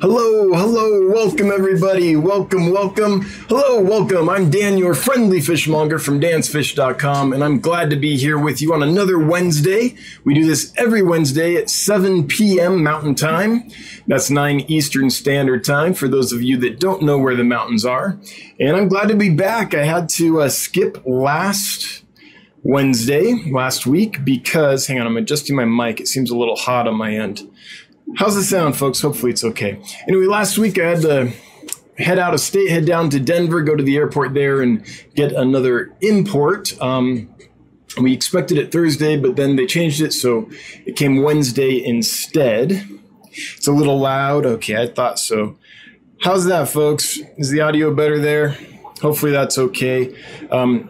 Hello, hello, welcome everybody. Welcome, welcome. Hello, welcome. I'm Dan, your friendly fishmonger from dansfish.com, and I'm glad to be here with you on another Wednesday. We do this every Wednesday at 7 p.m. Mountain Time. That's 9 Eastern Standard Time for those of you that don't know where the mountains are. And I'm glad to be back. I had to uh, skip last Wednesday, last week, because, hang on, I'm adjusting my mic. It seems a little hot on my end. How's it sound, folks? Hopefully it's okay. Anyway, last week I had to head out of state, head down to Denver, go to the airport there, and get another import. Um, we expected it Thursday, but then they changed it, so it came Wednesday instead. It's a little loud. Okay, I thought so. How's that, folks? Is the audio better there? Hopefully that's okay. Um,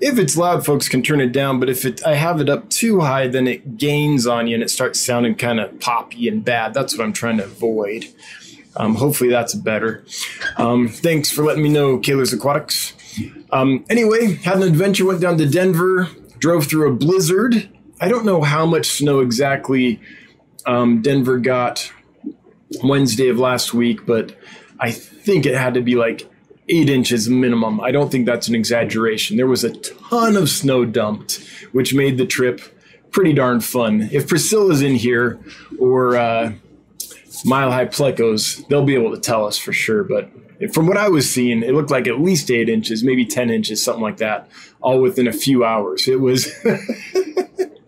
if it's loud, folks can turn it down. But if it, I have it up too high, then it gains on you and it starts sounding kind of poppy and bad. That's what I'm trying to avoid. Um, hopefully that's better. Um, thanks for letting me know, Kayla's Aquatics. Um, anyway, had an adventure, went down to Denver, drove through a blizzard. I don't know how much snow exactly um, Denver got Wednesday of last week, but I think it had to be like eight inches minimum. I don't think that's an exaggeration. There was a ton of snow dumped, which made the trip pretty darn fun. If Priscilla's in here or uh, Mile High Plecos, they'll be able to tell us for sure. But from what I was seeing, it looked like at least eight inches, maybe 10 inches, something like that, all within a few hours. It was.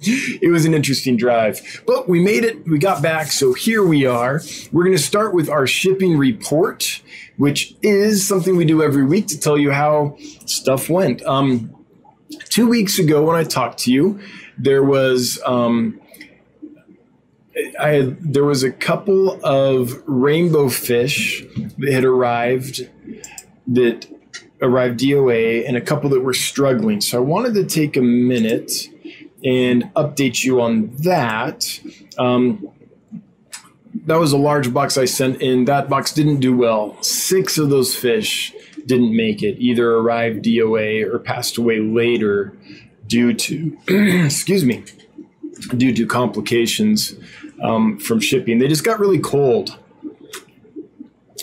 it was an interesting drive, but we made it. We got back. So here we are. We're going to start with our shipping report which is something we do every week to tell you how stuff went. Um, two weeks ago, when I talked to you, there was um, I had, there was a couple of rainbow fish that had arrived that arrived DOA, and a couple that were struggling. So I wanted to take a minute and update you on that. Um, that was a large box I sent in. That box didn't do well. Six of those fish didn't make it, either arrived DOA or passed away later due to, excuse me, due to complications um, from shipping. They just got really cold.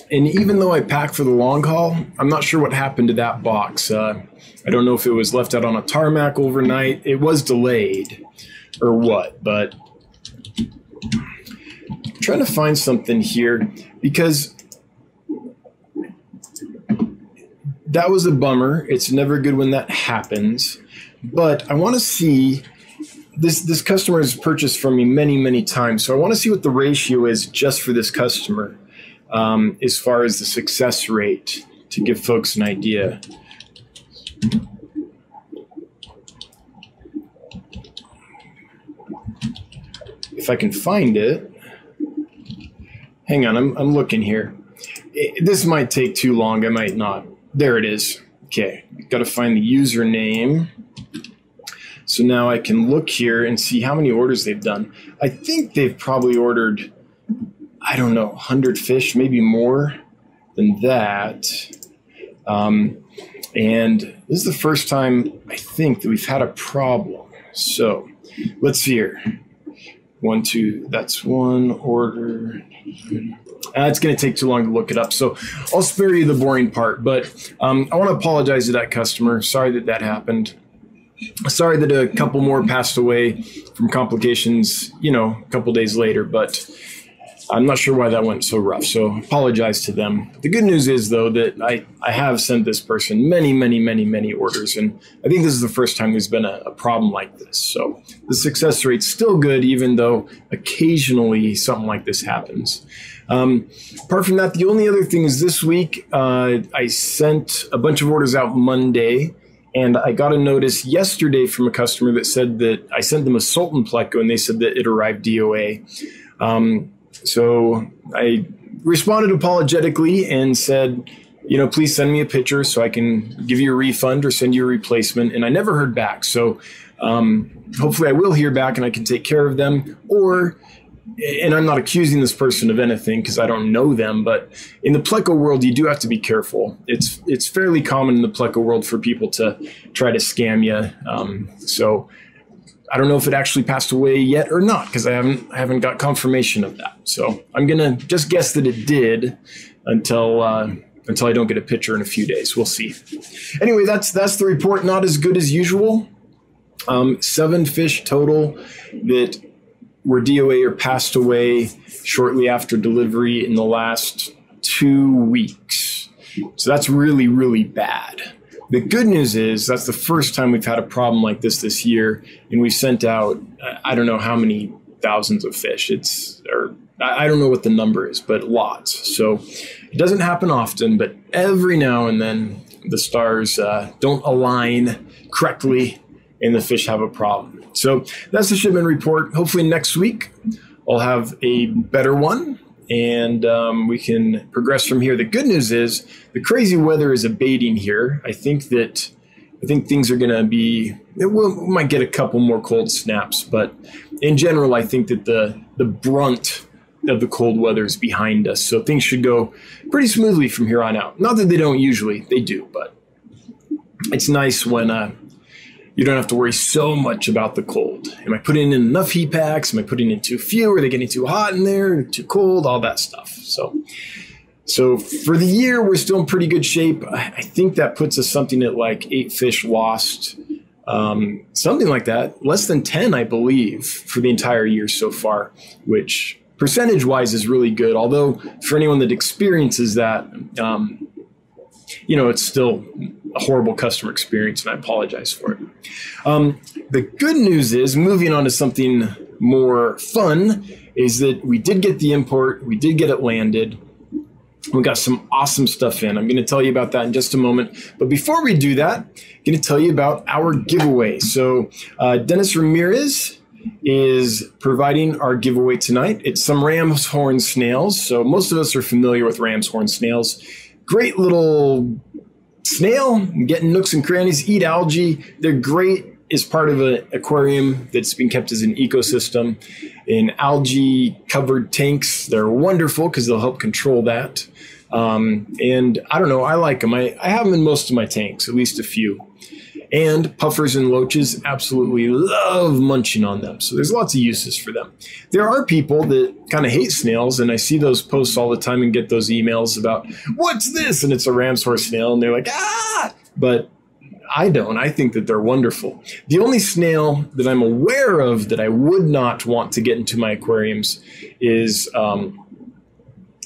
And even though I packed for the long haul, I'm not sure what happened to that box. Uh, I don't know if it was left out on a tarmac overnight. It was delayed or what, but trying to find something here because that was a bummer. It's never good when that happens. But I want to see this this customer has purchased from me many many times, so I want to see what the ratio is just for this customer, um, as far as the success rate to give folks an idea. If I can find it. Hang on, I'm, I'm looking here. It, this might take too long. I might not. There it is. Okay, got to find the username. So now I can look here and see how many orders they've done. I think they've probably ordered, I don't know, 100 fish, maybe more than that. Um, and this is the first time I think that we've had a problem. So let's see here. One, two, that's one order. Uh, it's going to take too long to look it up. So I'll spare you the boring part. But um, I want to apologize to that customer. Sorry that that happened. Sorry that a couple more passed away from complications, you know, a couple days later. But I'm not sure why that went so rough. So apologize to them. The good news is though that I, I have sent this person many, many, many, many orders. And I think this is the first time there's been a, a problem like this. So the success rate's still good, even though occasionally something like this happens. Um, apart from that, the only other thing is this week, uh, I sent a bunch of orders out Monday. And I got a notice yesterday from a customer that said that I sent them a Sultan Pleco and they said that it arrived DOA. Um, so I responded apologetically and said, you know, please send me a picture so I can give you a refund or send you a replacement. And I never heard back. So um, hopefully I will hear back and I can take care of them. Or, and I'm not accusing this person of anything because I don't know them, but in the Pleco world, you do have to be careful. It's it's fairly common in the Pleco world for people to try to scam you. Um, so I don't know if it actually passed away yet or not because I haven't I haven't got confirmation of that. So I'm gonna just guess that it did until uh, until I don't get a picture in a few days. We'll see. Anyway, that's that's the report. Not as good as usual. Um, seven fish total that were DOA or passed away shortly after delivery in the last two weeks. So that's really really bad. The good news is that's the first time we've had a problem like this this year, and we've sent out I don't know how many thousands of fish. It's or I don't know what the number is, but lots. So it doesn't happen often, but every now and then the stars uh, don't align correctly, and the fish have a problem. So that's the shipment report. Hopefully next week I'll have a better one and um, we can progress from here. The good news is the crazy weather is abating here. I think that I think things are going to be. We'll, we might get a couple more cold snaps, but in general, I think that the the brunt of the cold weather is behind us. So things should go pretty smoothly from here on out. Not that they don't usually, they do, but it's nice when uh, you don't have to worry so much about the cold. Am I putting in enough heat packs? Am I putting in too few? Are they getting too hot in there? Too cold? All that stuff. So, so for the year, we're still in pretty good shape. I think that puts us something at like eight fish lost, um, something like that. Less than ten, I believe, for the entire year so far, which percentage wise is really good. Although for anyone that experiences that, um, you know, it's still a horrible customer experience, and I apologize for it. Um, the good news is, moving on to something more fun, is that we did get the import, we did get it landed. We got some awesome stuff in. I'm going to tell you about that in just a moment. But before we do that, I'm going to tell you about our giveaway. So, uh, Dennis Ramirez is providing our giveaway tonight. It's some ram's horn snails. So, most of us are familiar with ram's horn snails. Great little snail, getting nooks and crannies, eat algae. They're great as part of an aquarium that's been kept as an ecosystem. In algae covered tanks, they're wonderful because they'll help control that. Um, and I don't know, I like them. I, I have them in most of my tanks, at least a few. And puffers and loaches absolutely love munching on them. So there's lots of uses for them. There are people that kind of hate snails, and I see those posts all the time and get those emails about, what's this? And it's a ram's horse snail, and they're like, ah! But I don't. I think that they're wonderful. The only snail that I'm aware of that I would not want to get into my aquariums is um,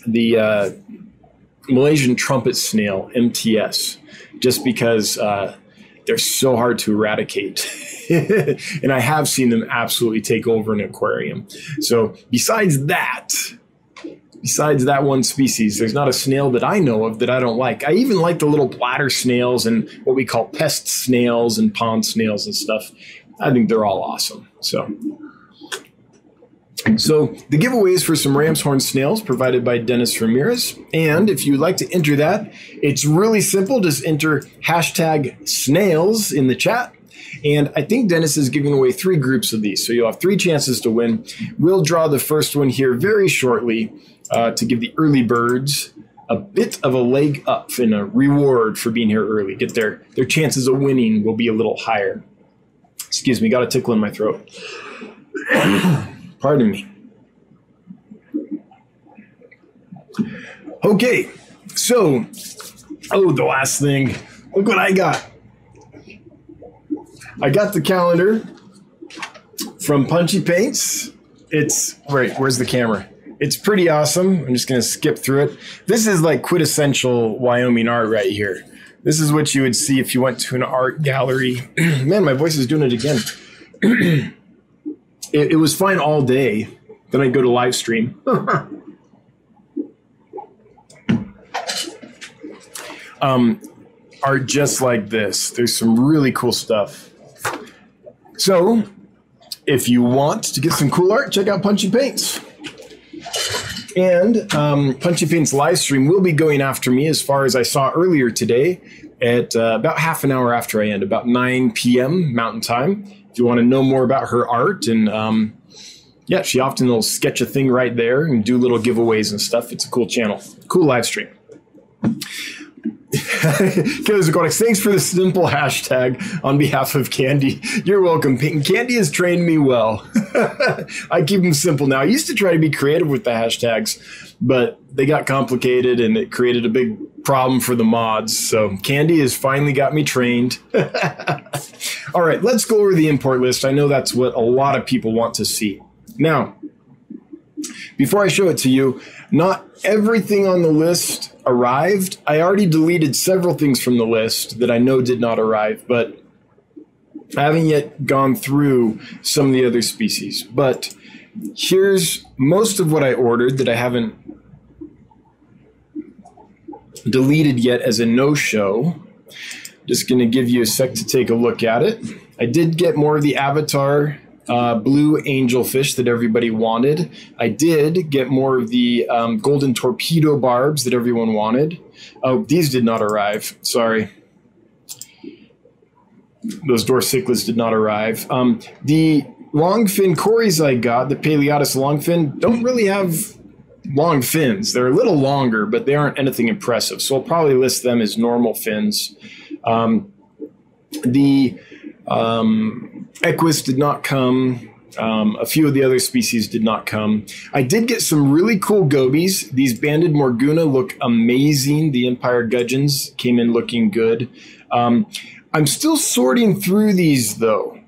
the uh, Malaysian trumpet snail, MTS, just because uh, they're so hard to eradicate. and I have seen them absolutely take over an aquarium. So, besides that, besides that one species, there's not a snail that I know of that I don't like. I even like the little bladder snails and what we call pest snails and pond snails and stuff. I think they're all awesome. So, so the giveaway is for some ram's horn snails provided by Dennis Ramirez. And if you'd like to enter that, it's really simple. Just enter hashtag snails in the chat. And I think Dennis is giving away three groups of these. So you'll have three chances to win. We'll draw the first one here very shortly uh, to give the early birds a bit of a leg up and a reward for being here early. Get their, their chances of winning will be a little higher. Excuse me, got a tickle in my throat. Pardon me. Okay, so, oh, the last thing. Look what I got. I got the calendar from Punchy Paints. It's, wait, where's the camera? It's pretty awesome. I'm just going to skip through it. This is like quintessential Wyoming art right here. This is what you would see if you went to an art gallery. Man, my voice is doing it again. it, it was fine all day. Then I'd go to live stream. um, are just like this. There's some really cool stuff. So, if you want to get some cool art, check out Punchy Paints. And um, Punchy Paints live stream will be going after me as far as I saw earlier today at uh, about half an hour after I end, about 9 p.m. Mountain Time if you want to know more about her art and um, yeah, she often will sketch a thing right there and do little giveaways and stuff. It's a cool channel, cool live stream. Aquatics, thanks for the simple hashtag on behalf of Candy. You're welcome. Candy has trained me well. I keep them simple now. I used to try to be creative with the hashtags, but they got complicated and it created a big problem for the mods. So Candy has finally got me trained. All right, let's go over the import list. I know that's what a lot of people want to see. Now, before I show it to you, not everything on the list arrived. I already deleted several things from the list that I know did not arrive, but I haven't yet gone through some of the other species. But here's most of what I ordered that I haven't deleted yet as a no show. Just going to give you a sec to take a look at it. I did get more of the Avatar uh, blue angelfish that everybody wanted. I did get more of the um, golden torpedo barbs that everyone wanted. Oh, these did not arrive. Sorry. Those dorsichlids did not arrive. Um, the longfin cories I got, the Paleatus longfin, don't really have long fins. They're a little longer, but they aren't anything impressive. So I'll probably list them as normal fins. Um, the um, Equus did not come. Um, a few of the other species did not come. I did get some really cool gobies. These banded Mogurnda look amazing. The Empire Gudgeons came in looking good. Um, I'm still sorting through these though.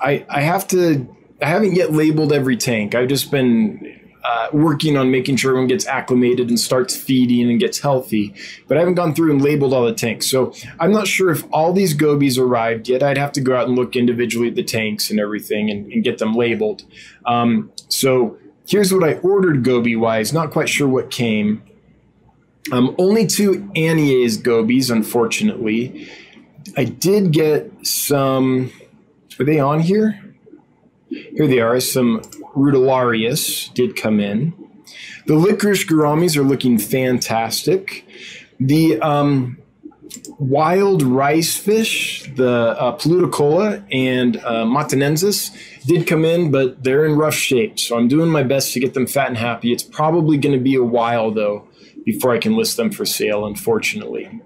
I, I have to. I haven't yet labeled every tank. I've just been uh, working on making sure everyone gets acclimated and starts feeding and gets healthy. But I haven't gone through and labeled all the tanks. So I'm not sure if all these gobies arrived yet. I'd have to go out and look individually at the tanks and everything and, and get them labeled. Um, so here's what I ordered goby wise. Not quite sure what came. Um, only two Anies gobies, unfortunately. I did get some. Are they on here? Here they are. Some rudalarius did come in. The licorice gouramis are looking fantastic. The um, wild rice fish, the uh, and uh, Matanensis, did come in, but they're in rough shape. So I'm doing my best to get them fat and happy. It's probably going to be a while, though, before I can list them for sale, unfortunately.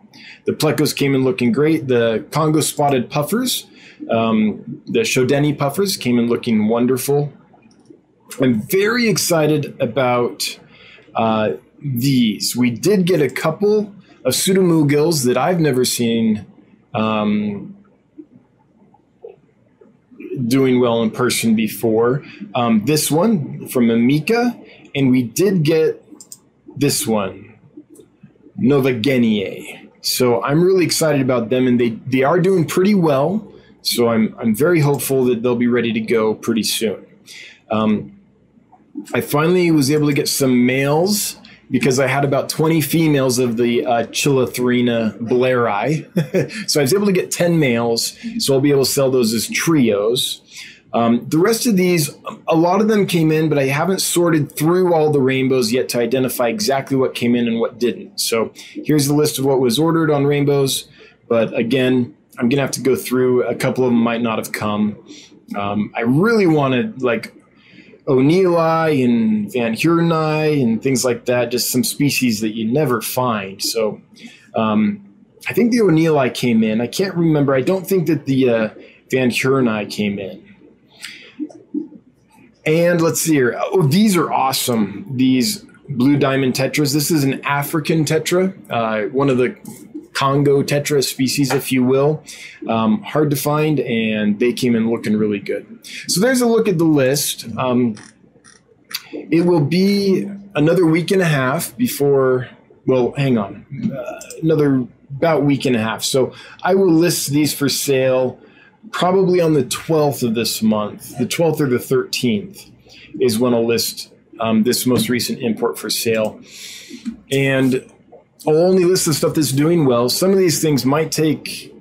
The plecos came in looking great. The Congo spotted puffers, um, the Shodeni puffers, came in looking wonderful. I'm very excited about uh, these. We did get a couple of pseudomugils that I've never seen um, doing well in person before. Um, this one from Amika, and we did get this one, novaeguineae. So I'm really excited about them, and they they are doing pretty well. So I'm I'm very hopeful that they'll be ready to go pretty soon. Um, I finally was able to get some males because I had about 20 females of the uh, Chilatherina bleheri. so I was able to get 10 males. So I'll be able to sell those as trios. Um, the rest of these, a lot of them came in, but I haven't sorted through all the rainbows yet to identify exactly what came in and what didn't. So here's the list of what was ordered on rainbows. But again, I'm to have to go through. A couple of them might not have come. Um, I really wanted like O'Neilli and vanheurni and things like that, just some species that you never find. So um, I think the O'Neilli came in. I can't remember. I don't think that the uh, vanheurni came in. And let's see here. Oh, these are awesome. These blue diamond tetras. This is an African tetra, uh, one of the Congo tetra species, if you will. Um, hard to find, and they came in looking really good. So there's a look at the list. Um, it will be another week and a half before, well, hang on, uh, another about week and a half. So I will list these for sale probably on the 12th of this month. The 12th or the 13th is when I'll list um, this most recent import for sale. And Only list the stuff that's doing well. Some of these things might take,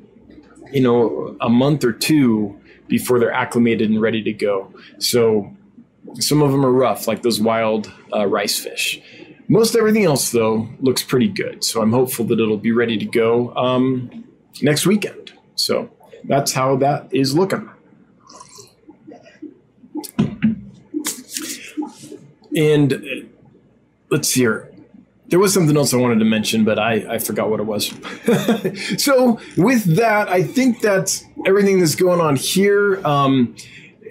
you know, a month or two before they're acclimated and ready to go. So some of them are rough, like those wild uh, rice fish. Most everything else, though, looks pretty good. So I'm hopeful that it'll be ready to go um, next weekend. So that's how that is looking. And uh, let's see here there was something else I wanted to mention, but I, I forgot what it was. so with that, I think that's everything that's going on here. Um,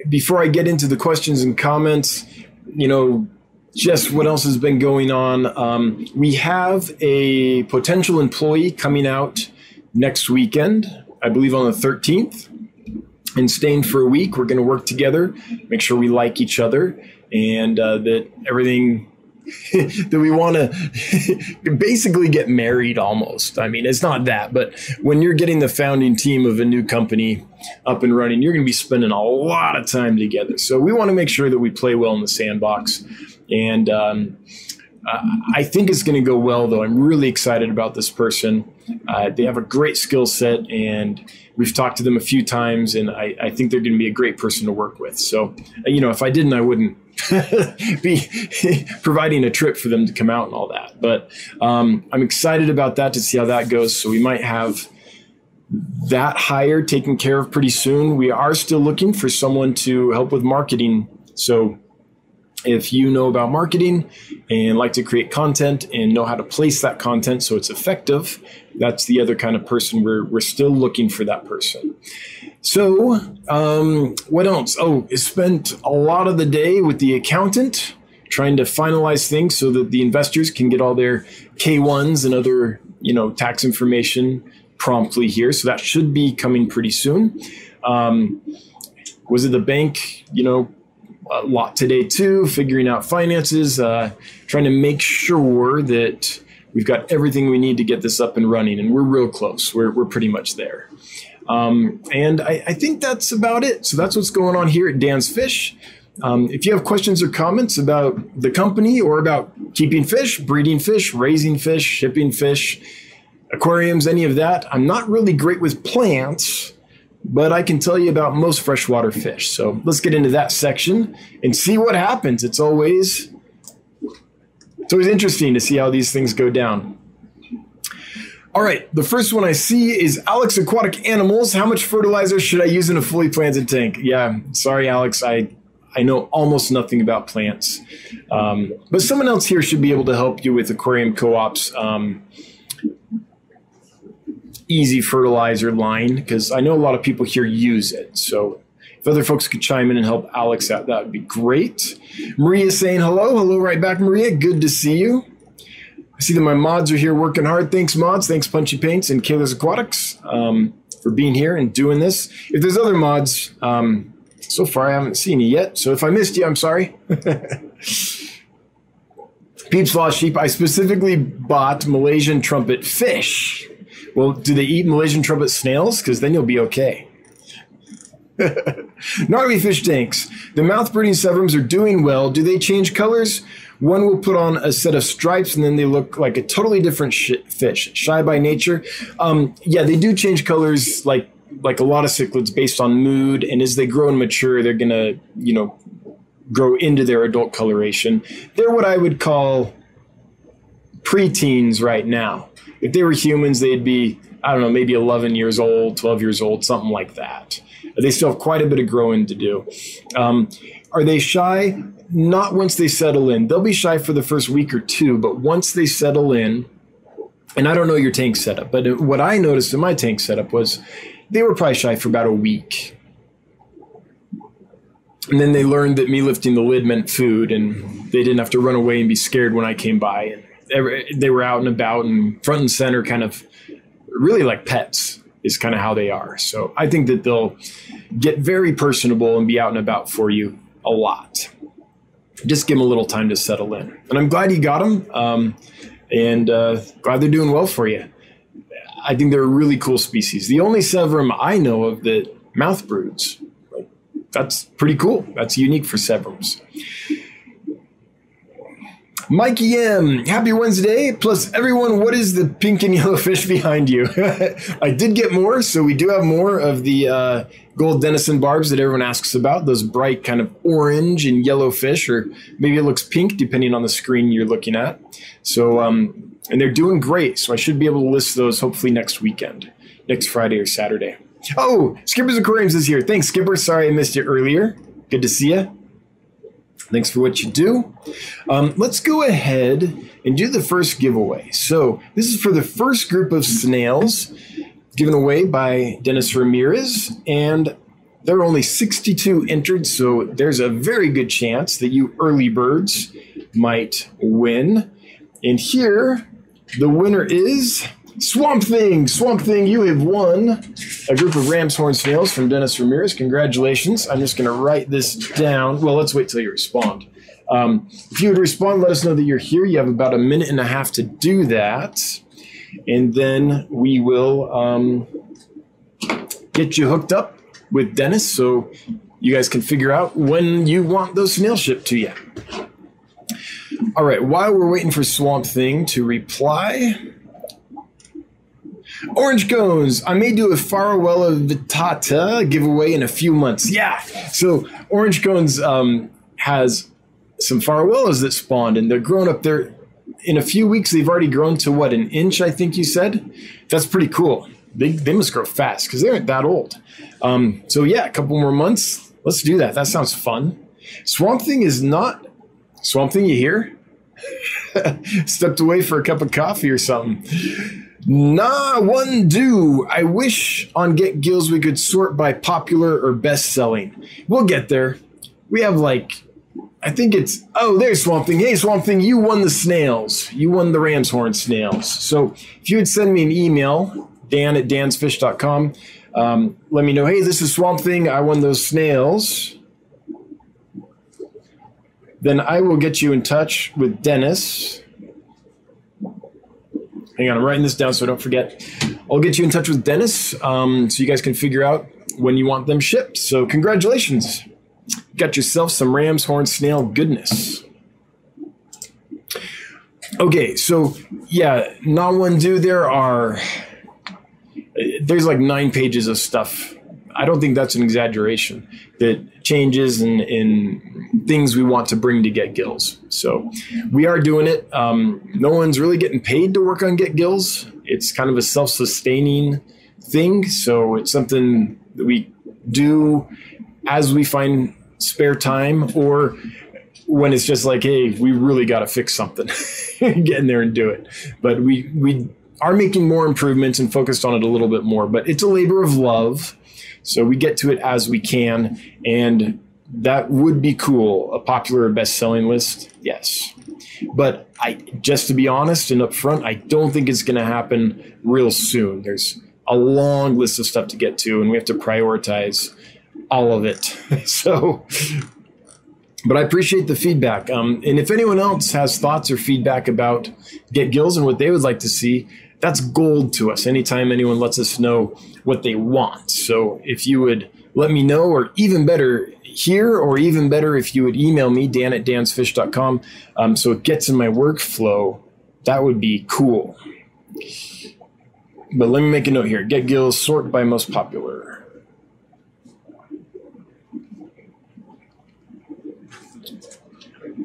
before I get into the questions and comments, you know, just what else has been going on. Um, we have a potential employee coming out next weekend, I believe on the 13th, and staying for a week. We're going to work together, make sure we like each other, and uh, that everything that we want to basically get married almost. I mean, it's not that, but when you're getting the founding team of a new company up and running, you're going to be spending a lot of time together. So we want to make sure that we play well in the sandbox. And um, I think it's going to go well, though. I'm really excited about this person. Uh, they have a great skill set, and we've talked to them a few times, and I, I think they're going to be a great person to work with. So, you know, if I didn't, I wouldn't be providing a trip for them to come out and all that. But um, I'm excited about that to see how that goes. So we might have that hire taken care of pretty soon. We are still looking for someone to help with marketing. So if you know about marketing and like to create content and know how to place that content so it's effective, that's the other kind of person we're, we're still looking for that person. So, um, what else? Oh, I spent a lot of the day with the accountant trying to finalize things so that the investors can get all their K1s and other, you know, tax information promptly here. So that should be coming pretty soon. Um, was it the bank, you know, a lot today too, figuring out finances, uh, trying to make sure that we've got everything we need to get this up and running. And we're real close. We're, we're pretty much there. Um, and I, I, think that's about it. So that's what's going on here at Dan's Fish. Um, if you have questions or comments about the company or about keeping fish, breeding fish, raising fish, shipping fish, aquariums, any of that, I'm not really great with plants, but I can tell you about most freshwater fish. So let's get into that section and see what happens. It's always it's always interesting to see how these things go down. All right, the first one I see is Alex Aquatic Animals. How much fertilizer should I use in a fully planted tank? Yeah, sorry, Alex. I I know almost nothing about plants, um, but someone else here should be able to help you with aquarium co-ops. Um, easy fertilizer line because I know a lot of people here use it. So if other folks could chime in and help Alex out, that would be great. Maria saying hello. Hello, right back, Maria. Good to see you. I see that my mods are here working hard. Thanks, mods. Thanks, Punchy Paints and Kayla's Aquatics um, for being here and doing this. If there's other mods, um, so far I haven't seen you yet. So if I missed you, I'm sorry. Peeps Lost Sheep. I specifically bought Malaysian trumpet fish. Well, do they eat Malaysian trumpet snails? Because then you'll be okay. Gnarly fish tanks. The mouth breeding severums are doing well. Do they change colors? One will put on a set of stripes and then they look like a totally different sh- fish. Shy by nature. Um, yeah, they do change colors like like a lot of cichlids based on mood. And as they grow and mature, they're going to, you know, grow into their adult coloration. They're what I would call preteens right now. If they were humans, they'd be, I don't know, maybe 11 years old, 12 years old, something like that. They still have quite a bit of growing to do. Um, are they shy? Not once they settle in. They'll be shy for the first week or two, but once they settle in, and I don't know your tank setup, but what I noticed in my tank setup was they were probably shy for about a week. And then they learned that me lifting the lid meant food, and they didn't have to run away and be scared when I came by. And they were out and about and front and center, kind of really like pets, is kind of how they are. So I think that they'll get very personable and be out and about for you a lot just give them a little time to settle in. And I'm glad you got them, um, and uh, glad they're doing well for you. I think they're a really cool species. The only severum I know of that mouth broods. Like, that's pretty cool. That's unique for severums. Mikey M, happy Wednesday. Plus, everyone, what is the pink and yellow fish behind you? I did get more, so we do have more of the uh, gold denison barbs that everyone asks about, those bright kind of orange and yellow fish, or maybe it looks pink depending on the screen you're looking at. So, um, and they're doing great. So I should be able to list those hopefully next weekend, next Friday or Saturday. Oh, Skipper's Aquariums is here. Thanks, Skipper. Sorry I missed you earlier. Good to see you. Thanks for what you do. Um, let's go ahead and do the first giveaway. So, this is for the first group of snails given away by Dennis Ramirez, and there are only 62 entered, so there's a very good chance that you early birds might win. And here, the winner is Swamp Thing. Swamp Thing, you have won a group of ram's horn snails from Dennis Ramirez. Congratulations. I'm just going to write this down. Well, let's wait till you respond. Um, if you would respond, let us know that you're here. You have about a minute and a half to do that. And then we will um, get you hooked up with Dennis so you guys can figure out when you want those snails shipped to you. All right, while we're waiting for Swamp Thing to reply, Orange Cones. I may do a farewell Farlowella vittata giveaway in a few months. Yeah. So Orange Cones um, has some Farlowellas that spawned, and they're grown up there. In a few weeks, they've already grown to what an inch, I think you said. That's pretty cool. They, they must grow fast because they aren't that old. Um, so yeah, a couple more months. Let's do that. That sounds fun. Swamp Thing is not Swamp Thing. You hear? Stepped away for a cup of coffee or something. Nah, one do. I wish on Get Gills we could sort by popular or best selling. We'll get there. We have like, I think it's, oh, there's Swamp Thing. Hey, Swamp Thing, you won the snails. You won the ram's horn snails. So if you would send me an email, dan at dansfish.com, um, let me know, hey, this is Swamp Thing. I won those snails. Then I will get you in touch with Dennis. Hang on, I'm writing this down so I don't forget. I'll get you in touch with Dennis um, so you guys can figure out when you want them shipped. So, congratulations. Got yourself some ram's horn snail goodness. Okay, so yeah, not one do. There are there's like nine pages of stuff. I don't think that's an exaggeration. That changes and in things we want to bring to Get Gills. So we are doing it. Um, no one's really getting paid to work on Get Gills. It's kind of a self-sustaining thing. So it's something that we do as we find spare time or when it's just like, hey, we really got to fix something, get in there and do it. But we we are making more improvements and focused on it a little bit more. But it's a labor of love, so we get to it as we can, and that would be cool. A popular best-selling list, yes. But I, just to be honest and upfront, I don't think it's going to happen real soon. There's a long list of stuff to get to, and we have to prioritize all of it. so but I appreciate the feedback. Um, and if anyone else has thoughts or feedback about Get Gills and what they would like to see, that's gold to us anytime anyone lets us know what they want. So if you would let me know, or even better, here, or even better, if you would email me, dan at dansfish.com, um, so it gets in my workflow, that would be cool. But let me make a note here get gills, sort by most popular.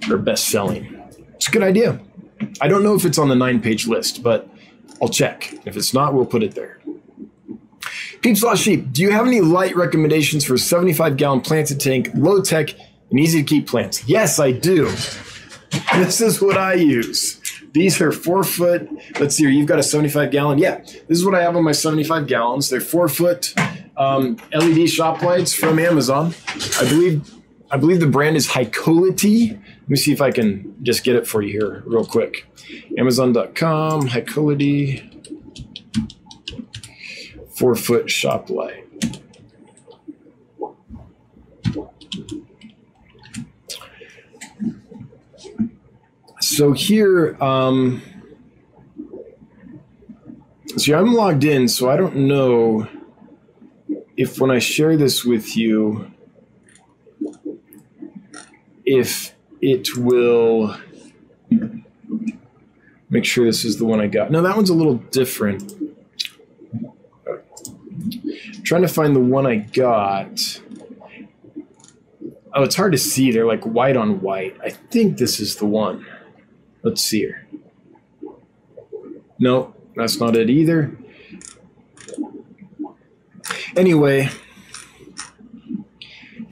Or best selling. It's a good idea. I don't know if it's on the nine page list, but I'll check. If it's not, we'll put it there. Peeps Lost Sheep, do you have any light recommendations for 75 gallon planted tank, low tech, and easy to keep plants? Yes, I do. This is what I use. These are four foot. Let's see here. You've got a 75 gallon. Yeah, this is what I have on my 75 gallons. They're four foot um, LED shop lights from Amazon. I believe I believe the brand is Hykolity. Let me see if I can just get it for you here real quick. Amazon.com, Hykolity, four foot shop light. So here, um, see, I'm logged in, so I don't know if when I share this with you, if it will make sure this is the one I got. No, that one's a little different. I'm trying to find the one I got. Oh, it's hard to see. They're like white on white. I think this is the one. Let's see here. No, that's not it either. Anyway,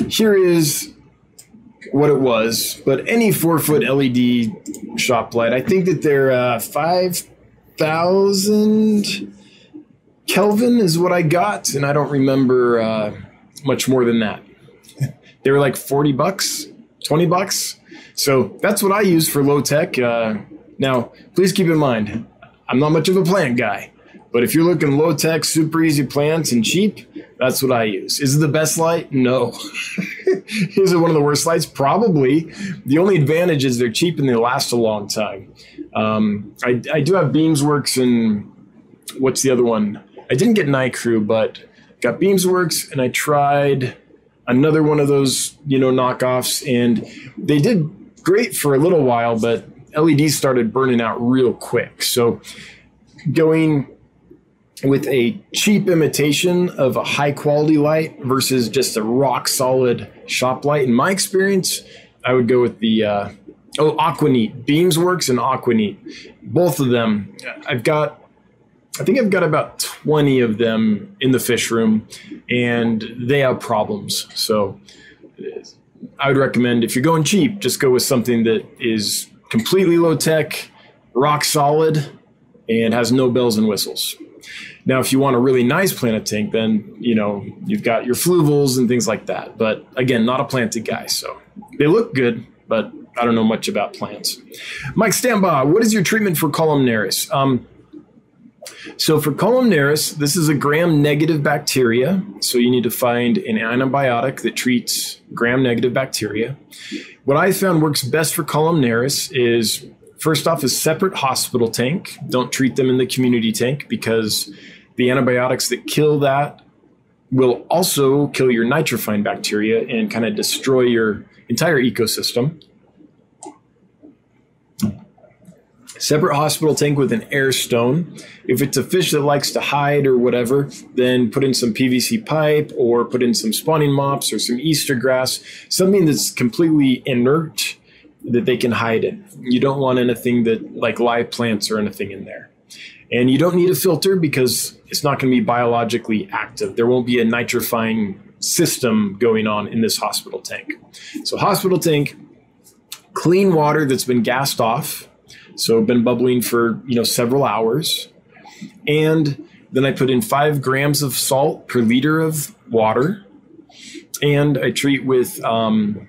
here is what it was, but any four foot LED shop light, I think that they're uh, 5,000 Kelvin is what I got, and I don't remember uh, much more than that. they were like 40 bucks, 20 bucks. So that's what I use for low tech. Uh, now, please keep in mind, I'm not much of a plant guy, but if you're looking low tech, super easy plants and cheap, that's what I use. Is it the best light? No. is it one of the worst lights? Probably. The only advantage is they're cheap and they last a long time. Um, I, I do have Beamsworks and what's the other one? I didn't get Nicrew, but got Beamsworks, and I tried another one of those, you know, knockoffs, and they did great for a little while, but LEDs started burning out real quick. So going with a cheap imitation of a high quality light versus just a rock solid shop light, in my experience, I would go with the uh, oh Aquaneat, Beamsworks and Aquaneat. Both of them. I've got I think I've got about 20 of them in the fish room, and they have problems. So I would recommend if you're going cheap, just go with something that is completely low tech, rock solid, and has no bells and whistles. Now, if you want a really nice planted tank, then you know you've got your Fluvals and things like that. But again, not a planted guy, so they look good, but I don't know much about plants. Mike Stamba, what is your treatment for columnaris? Um, so for columnaris, this is a gram-negative bacteria. So you need to find an antibiotic that treats gram-negative bacteria. What I found works best for columnaris is first off a separate hospital tank. Don't treat them in the community tank because the antibiotics that kill that will also kill your nitrifying bacteria and kind of destroy your entire ecosystem. separate hospital tank with an air stone. If it's a fish that likes to hide or whatever, then put in some PVC pipe or put in some spawning mops or some Easter grass, something that's completely inert that they can hide in. You don't want anything that like live plants or anything in there. And you don't need a filter because it's not going to be biologically active. There won't be a nitrifying system going on in this hospital tank. So hospital tank, clean water that's been gassed off so been bubbling for you know several hours, and then I put in five grams of salt per liter of water, and I treat with um,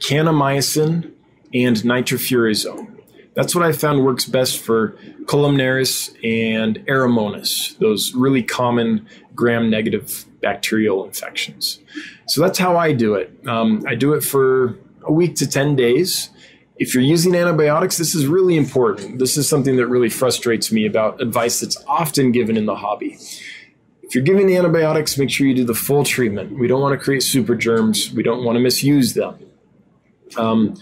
kanamycin and nitrofurazone. That's what I found works best for columnaris and aeromonas, those really common gram negative bacterial infections. So that's how I do it. Um, I do it for a week to 10 days if you're using antibiotics, this is really important. This is something that really frustrates me about advice that's often given in the hobby. If you're giving the antibiotics, make sure you do the full treatment. We don't want to create super germs. We don't want to misuse them. Um,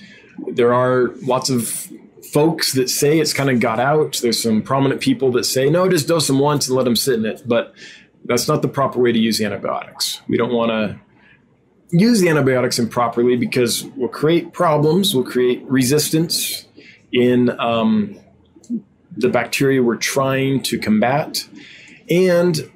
there are lots of folks that say it's kind of got out. There's some prominent people that say, no, just dose them once and let them sit in it. But that's not the proper way to use antibiotics. We don't want to use the antibiotics improperly because we'll create problems, we'll create resistance in um, the bacteria we're trying to combat. And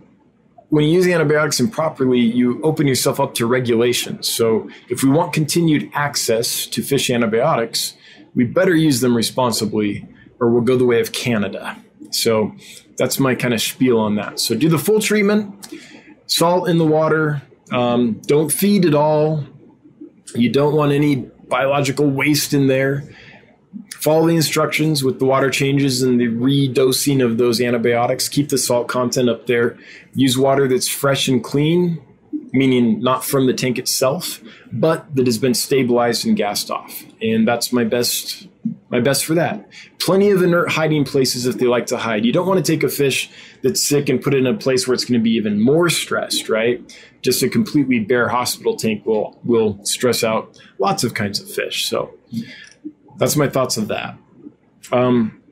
when you use antibiotics improperly, you open yourself up to regulations. So if we want continued access to fish antibiotics, we better use them responsibly or we'll go the way of Canada. So that's my kind of spiel on that. So do the full treatment, salt in the water, um, don't feed at all. You don't want any biological waste in there. Follow the instructions with the water changes and the redosing of those antibiotics. Keep the salt content up there. Use water that's fresh and clean, meaning not from the tank itself, but that has been stabilized and gassed off. And that's my best my best for that. Plenty of inert hiding places if they like to hide. You don't want to take a fish that's sick and put it in a place where it's going to be even more stressed, right? Just a completely bare hospital tank will will stress out lots of kinds of fish. So that's my thoughts of that. Um,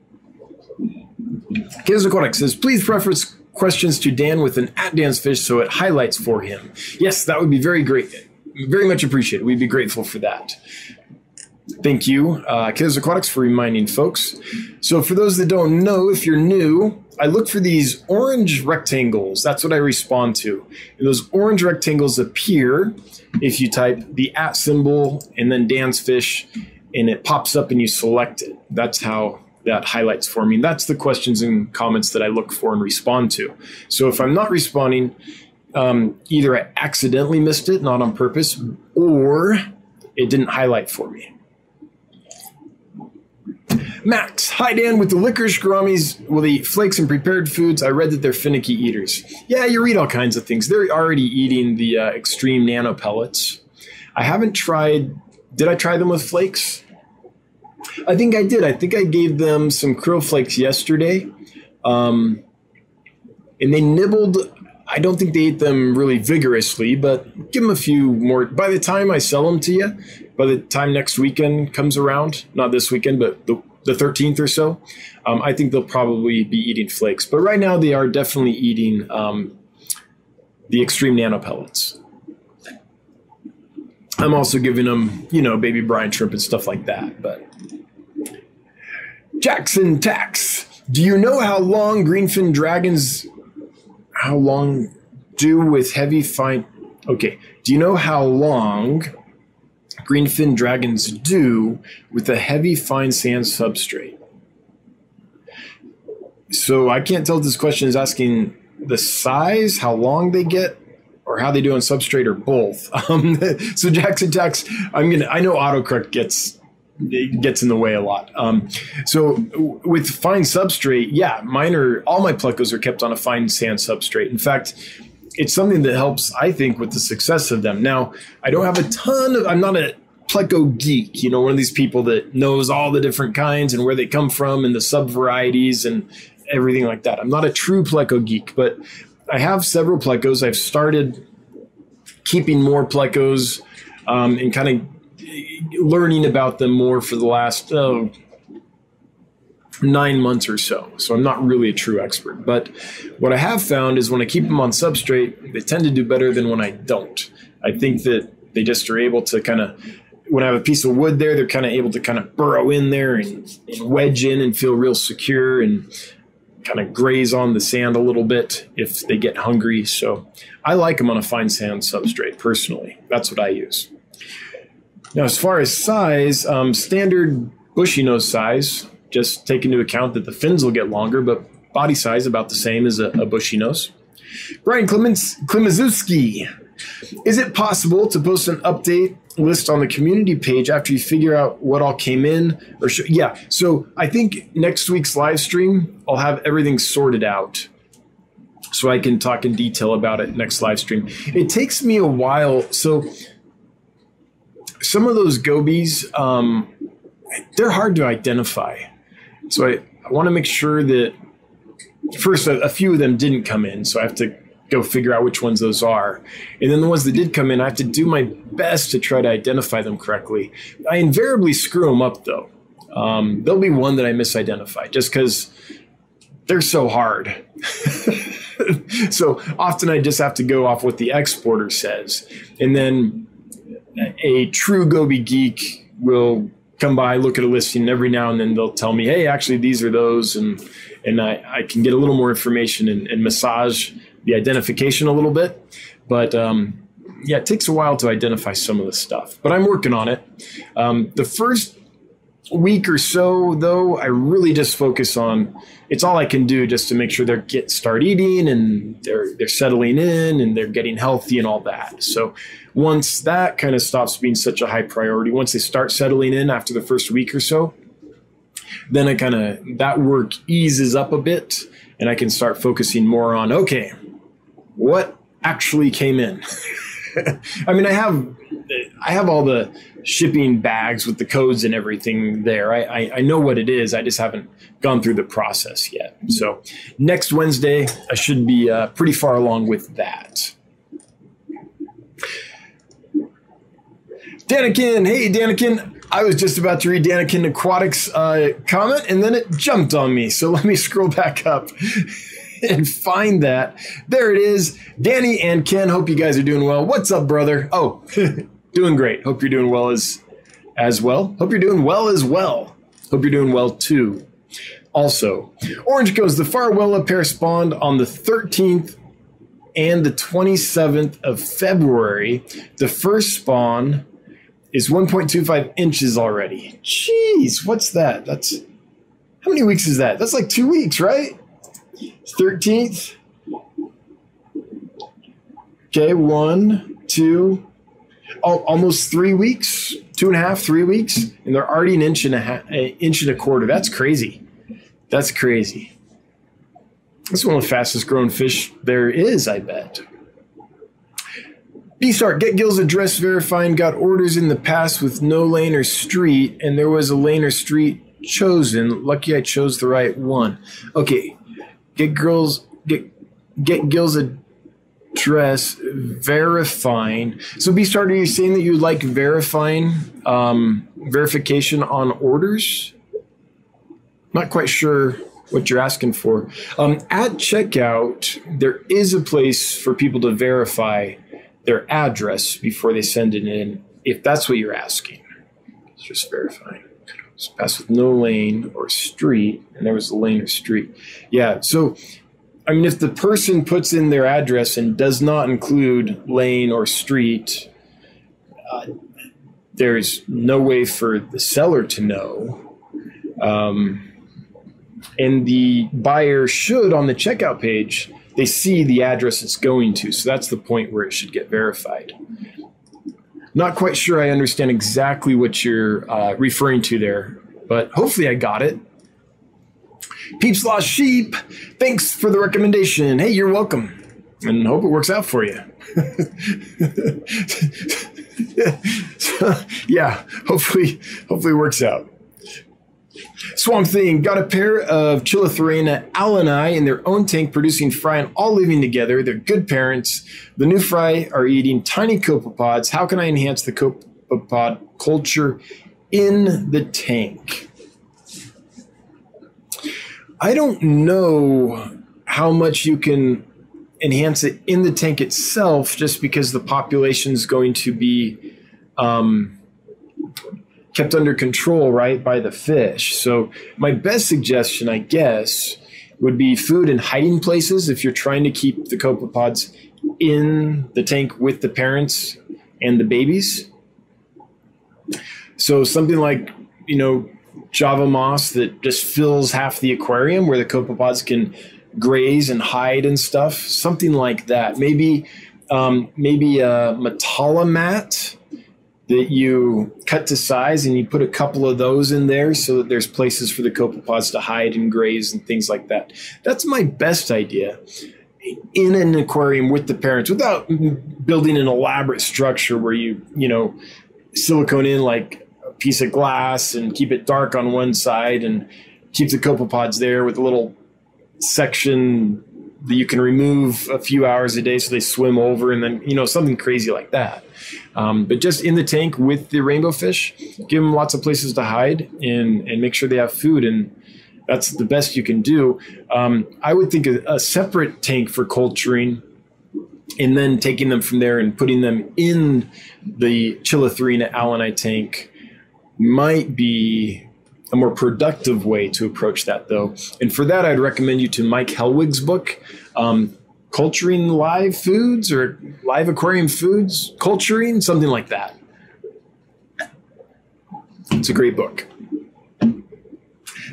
Kids Aquatic says, please preference questions to Dan with an at Dan's Fish so it highlights for him. Yes, that would be very great. Very much appreciated. We'd be grateful for that. Thank you, uh, Kids Aquatics, for reminding folks. So, for those that don't know, if you're new, I look for these orange rectangles. That's what I respond to. And those orange rectangles appear if you type the at symbol and then Dan's Fish, and it pops up and you select it. That's how that highlights for me. That's the questions and comments that I look for and respond to. So if I'm not responding, um, either I accidentally missed it, not on purpose, or it didn't highlight for me. Max, hi Dan. With the licorice gouramis, will eat flakes and prepared foods? I read that they're finicky eaters. Yeah, you read all kinds of things. They're already eating the uh, extreme nano pellets. I haven't tried. Did I try them with flakes? I think I did. I think I gave them some krill flakes yesterday, um, and they nibbled. I don't think they ate them really vigorously, but give them a few more. By the time I sell them to you, by the time next weekend comes around, not this weekend, but the the 13th or so, um, I think they'll probably be eating flakes. But right now, they are definitely eating um, the extreme nano pellets. I'm also giving them, you know, baby brine shrimp and stuff like that. But Jackson Tax, do you know how long greenfin dragons, how long do with heavy fine? Okay, do you know how long greenfin dragons do with a heavy fine sand substrate. So I can't tell if this question is asking the size, how long they get, or how they do on substrate, or both. Um, so Jackson Tax, I'm gonna. I know autocorrect gets gets in the way a lot. Um, so with fine substrate, yeah, mine are all my plecos are kept on a fine sand substrate. In fact, it's something that helps, I think, with the success of them. Now, I don't have a ton of, I'm not a pleco geek, you know, one of these people that knows all the different kinds and where they come from and the sub varieties and everything like that. I'm not a true pleco geek, but I have several plecos. I've started keeping more plecos um, and kind of learning about them more for the last, nine months or so. So I'm not really a true expert. But what I have found is when I keep them on substrate, they tend to do better than when I don't. I think that they just are able to kind of when I have a piece of wood there, they're kind of able to kind of burrow in there and, and, wedge in and feel real secure and kind of graze on the sand a little bit if they get hungry. So I like them on a fine sand substrate personally. That's what I use. Now, as far as size, um, standard bushy nose size, just take into account that the fins will get longer, but body size about the same as a, a bushy nose. Brian Clemens Klemazewski. Is it possible to post an update list on the community page after you figure out what all came in? Or sh- yeah, so I think next week's live stream I'll have everything sorted out, so I can talk in detail about it next live stream. It takes me a while, so some of those gobies, um, they're hard to identify. So I, I want to make sure that first a, a, few of them didn't come in, so I have to go figure out which ones those are. And then the ones that did come in, I have to do my best to try to identify them correctly. I invariably screw them up though. Um, there'll be one that I misidentify just because they're so hard. so often I just have to go off what the exporter says. And then a true Goby geek will come by, look at a listing, and every now and then they'll tell me, hey, actually, these are those. And, and I, I can get a little more information and, and massage the identification a little bit. But um, yeah, it takes a while to identify some of the stuff, but I'm working on it. Um, the first week or so, though, I really just focus on it's all I can do just to make sure they're get start eating and they're they're settling in and they're getting healthy and all that. So once that kind of stops being such a high priority, once they start settling in after the first week or so, then I kind of that work eases up a bit and I can start focusing more on okay, what actually came in. I mean, I have I have all the shipping bags with the codes and everything there. I, I, I, know what it is. I just haven't gone through the process yet. So next Wednesday, I should be uh, pretty far along with that. Danikin, hey Danikin, I was just about to read Danikin Aquatics uh, comment and then it jumped on me. So let me scroll back up. and find that. There it is. Danny and Ken, hope you guys are doing well. What's up, brother? Oh, doing great. Hope you're doing well as as well. Hope you're doing well as well. Hope you're doing well too. Also, Orange goes the Farlowella pair spawned on the 13th and the 27th of February. The first spawn is 1.25 inches already. Jeez, what's that? That's how many weeks is that? That's like two weeks, right? 13th. Okay, one, two, oh, almost three weeks, two and a half, three weeks, and they're already an inch and a half, an inch and a quarter. That's crazy. That's crazy. That's one of the fastest growing fish there is, I bet. B-Start, get Gill's address verified, got orders in the past with no lane or street, and there was a lane or street chosen. Lucky I chose the right one. Okay, get girls get get Gill's address verifying. So B-Start, are you saying that you like verifying um, verification on orders? Not quite sure what you're asking for. Um, at checkout, there is a place for people to verify their address before they send it in, if that's what you're asking. It's just verifying. So pass with no lane or street, and there was a lane or street. Yeah, so I mean, if the person puts in their address and does not include lane or street, uh, there's no way for the seller to know. Um, and the buyer should, on the checkout page, they see the address it's going to. So that's the point where it should get verified. Not quite sure I understand exactly what you're uh, referring to there, but hopefully I got it. Peeps Lost Sheep, thanks for the recommendation. Hey, you're welcome. And hope it works out for you. yeah, hopefully, hopefully it works out. Swamp Thing got a pair of Chilatherina alleni in their own tank producing fry and all living together. They're good parents. The new fry are eating tiny copepods. How can I enhance the copepod culture in the tank? I don't know how much you can enhance it in the tank itself just because the population is going to be um, kept under control, right, by the fish. So, my best suggestion, I guess, would be food and hiding places if you're trying to keep the copepods in the tank with the parents and the babies. So, something like, you know, Java moss that just fills half the aquarium where the copepods can graze and hide and stuff, something like that. Maybe, um, maybe a Matala mat that you cut to size and you put a couple of those in there so that there's places for the copepods to hide and graze and things like that. That's my best idea in an aquarium with the parents without building an elaborate structure where you, you know, silicone in like a piece of glass and keep it dark on one side and keep the copepods there with a little section that you can remove a few hours a day so they swim over and then, you know, something crazy like that. Um, but just in the tank with the rainbow fish, give them lots of places to hide and, and make sure they have food. And that's the best you can do. Um, I would think a, a separate tank for culturing and then taking them from there and putting them in the Chilatherina alleni tank might be a more productive way to approach that, though. And for that, I'd recommend you to Mike Hellweg's book, um, culturing live foods or live aquarium foods, culturing, something like that. It's a great book.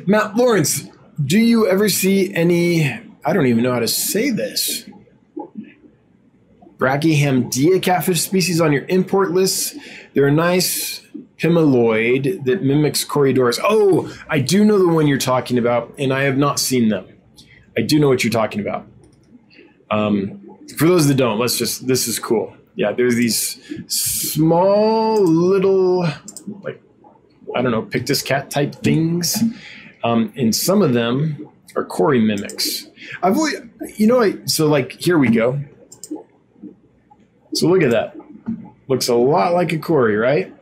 Matt Lawrence, do you ever see any, I don't even know how to say this, Brachyrhamdia catfish species on your import list? They're a nice pimelloid that mimics Corydoras. Oh, I do know the one you're talking about, and I have not seen them. I do know what you're talking about. Um, for those that don't, let's just this is cool. Yeah, there's these small little like I don't know pictus cat type things, um, and some of them are Cory mimics. I've always, you know, I so like here we go. So look at that. Looks a lot like a Cory, right?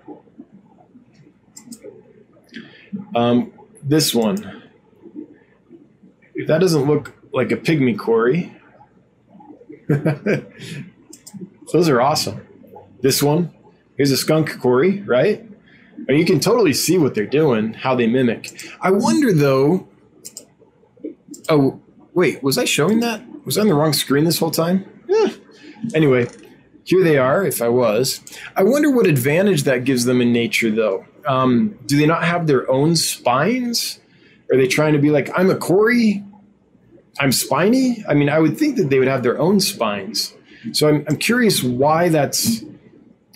Um, this one. That doesn't look like a pygmy Cory, Those are awesome. This one, here's a skunk Cory, right? And you can totally see what they're doing, how they mimic. I wonder though. Oh, wait, was I showing that? Was I on the wrong screen this whole time? Eh. Anyway, here they are, if I was. I wonder what advantage that gives them in nature, though. Um, do they not have their own spines? Are they trying to be like, I'm a Cory? I'm spiny? I mean, I would think that they would have their own spines. So I'm, I'm curious why that's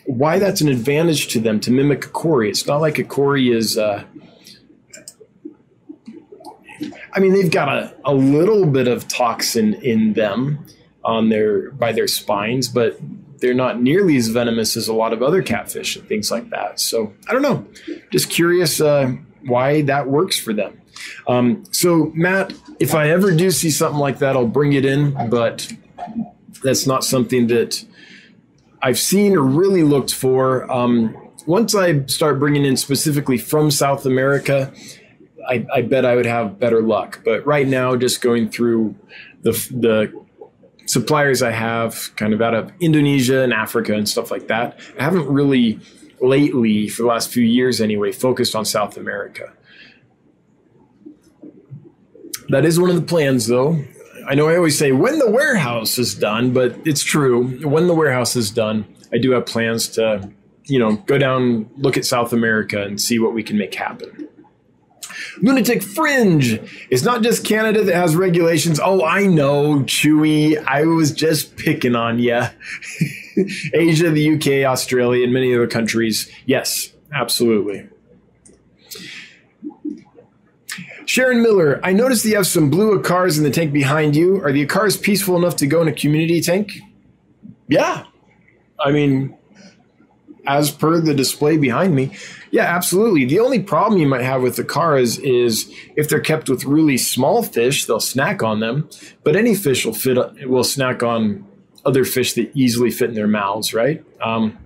why that's an advantage to them to mimic a Cory. It's not like a Cory is. Uh, I mean, they've got a, a little bit of toxin in them on their by their spines, but they're not nearly as venomous as a lot of other catfish and things like that. So I don't know. Just curious uh, why that works for them. Um, so Matt, if I ever do see something like that, I'll bring it in, but that's not something that I've seen or really looked for. Um, once I start bringing in specifically from South America, I, I, bet I would have better luck. But right now, just going through the the suppliers I have, kind of out of Indonesia and Africa and stuff like that, I haven't really lately, for the last few years anyway, focused on South America. That is one of the plans, though. I know I always say when the warehouse is done, but it's true. When the warehouse is done, I do have plans to, you know, go down, look at South America, and see what we can make happen. Lunatic Fringe. It's not just Canada that has regulations. Oh, I know, Chewy. I was just picking on you. Asia, the UK, Australia, and many other countries. Yes, absolutely. Sharon Miller, I noticed you have some blue Acars in the tank behind you. Are the Acars peaceful enough to go in a community tank? Yeah. I mean, as per the display behind me, yeah, absolutely. The only problem you might have with the Acars is if they're kept with really small fish, they'll snack on them. But any fish will fit will snack on other fish that easily fit in their mouths, right? Um,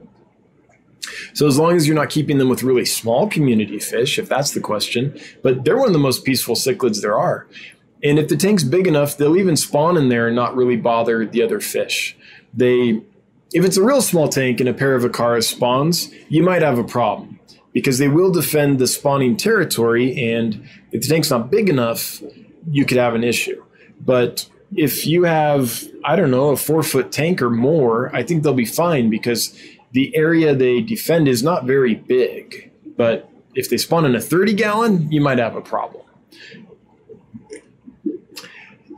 so as long as you're not keeping them with really small community fish, if that's the question, but they're one of the most peaceful cichlids there are. And if the tank's big enough, they'll even spawn in there and not really bother the other fish. They, if it's a real small tank and a pair of Acaras spawns, you might have a problem because they will defend the spawning territory. And if the tank's not big enough, you could have an issue. But if you have, I don't know, a four foot tank or more, I think they'll be fine because the area they defend is not very big, but if they spawn in a 30 gallon, you might have a problem.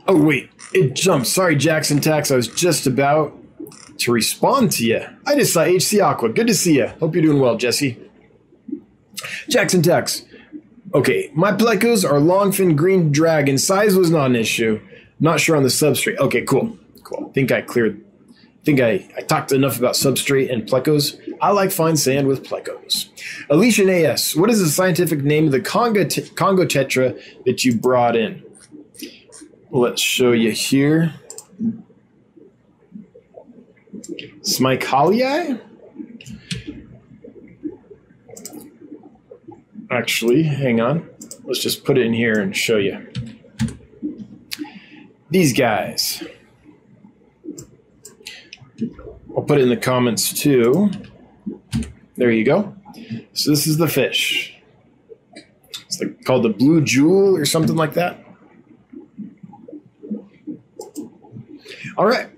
Oh, wait, it jumped. Sorry, Jackson Tax. I was just about to respond to you. I just saw HC Aqua. Good to see you. Hope you're doing well, Jesse. Jackson Tax. Okay, my plecos are longfin green dragon. Size was not an issue. Not sure on the substrate. Okay, cool. Cool. I think I cleared think I, I talked enough about substrate and plecos. I like fine sand with plecos. Alicia AS, what is the scientific name of the Congo, Congo tetra that you brought in? Let's show you here. Smycalii? Actually, hang on. Let's just put it in here and show you. These guys. I'll put it in the comments too. There you go. So this is the fish. It's like called the blue jewel or something like that. All right.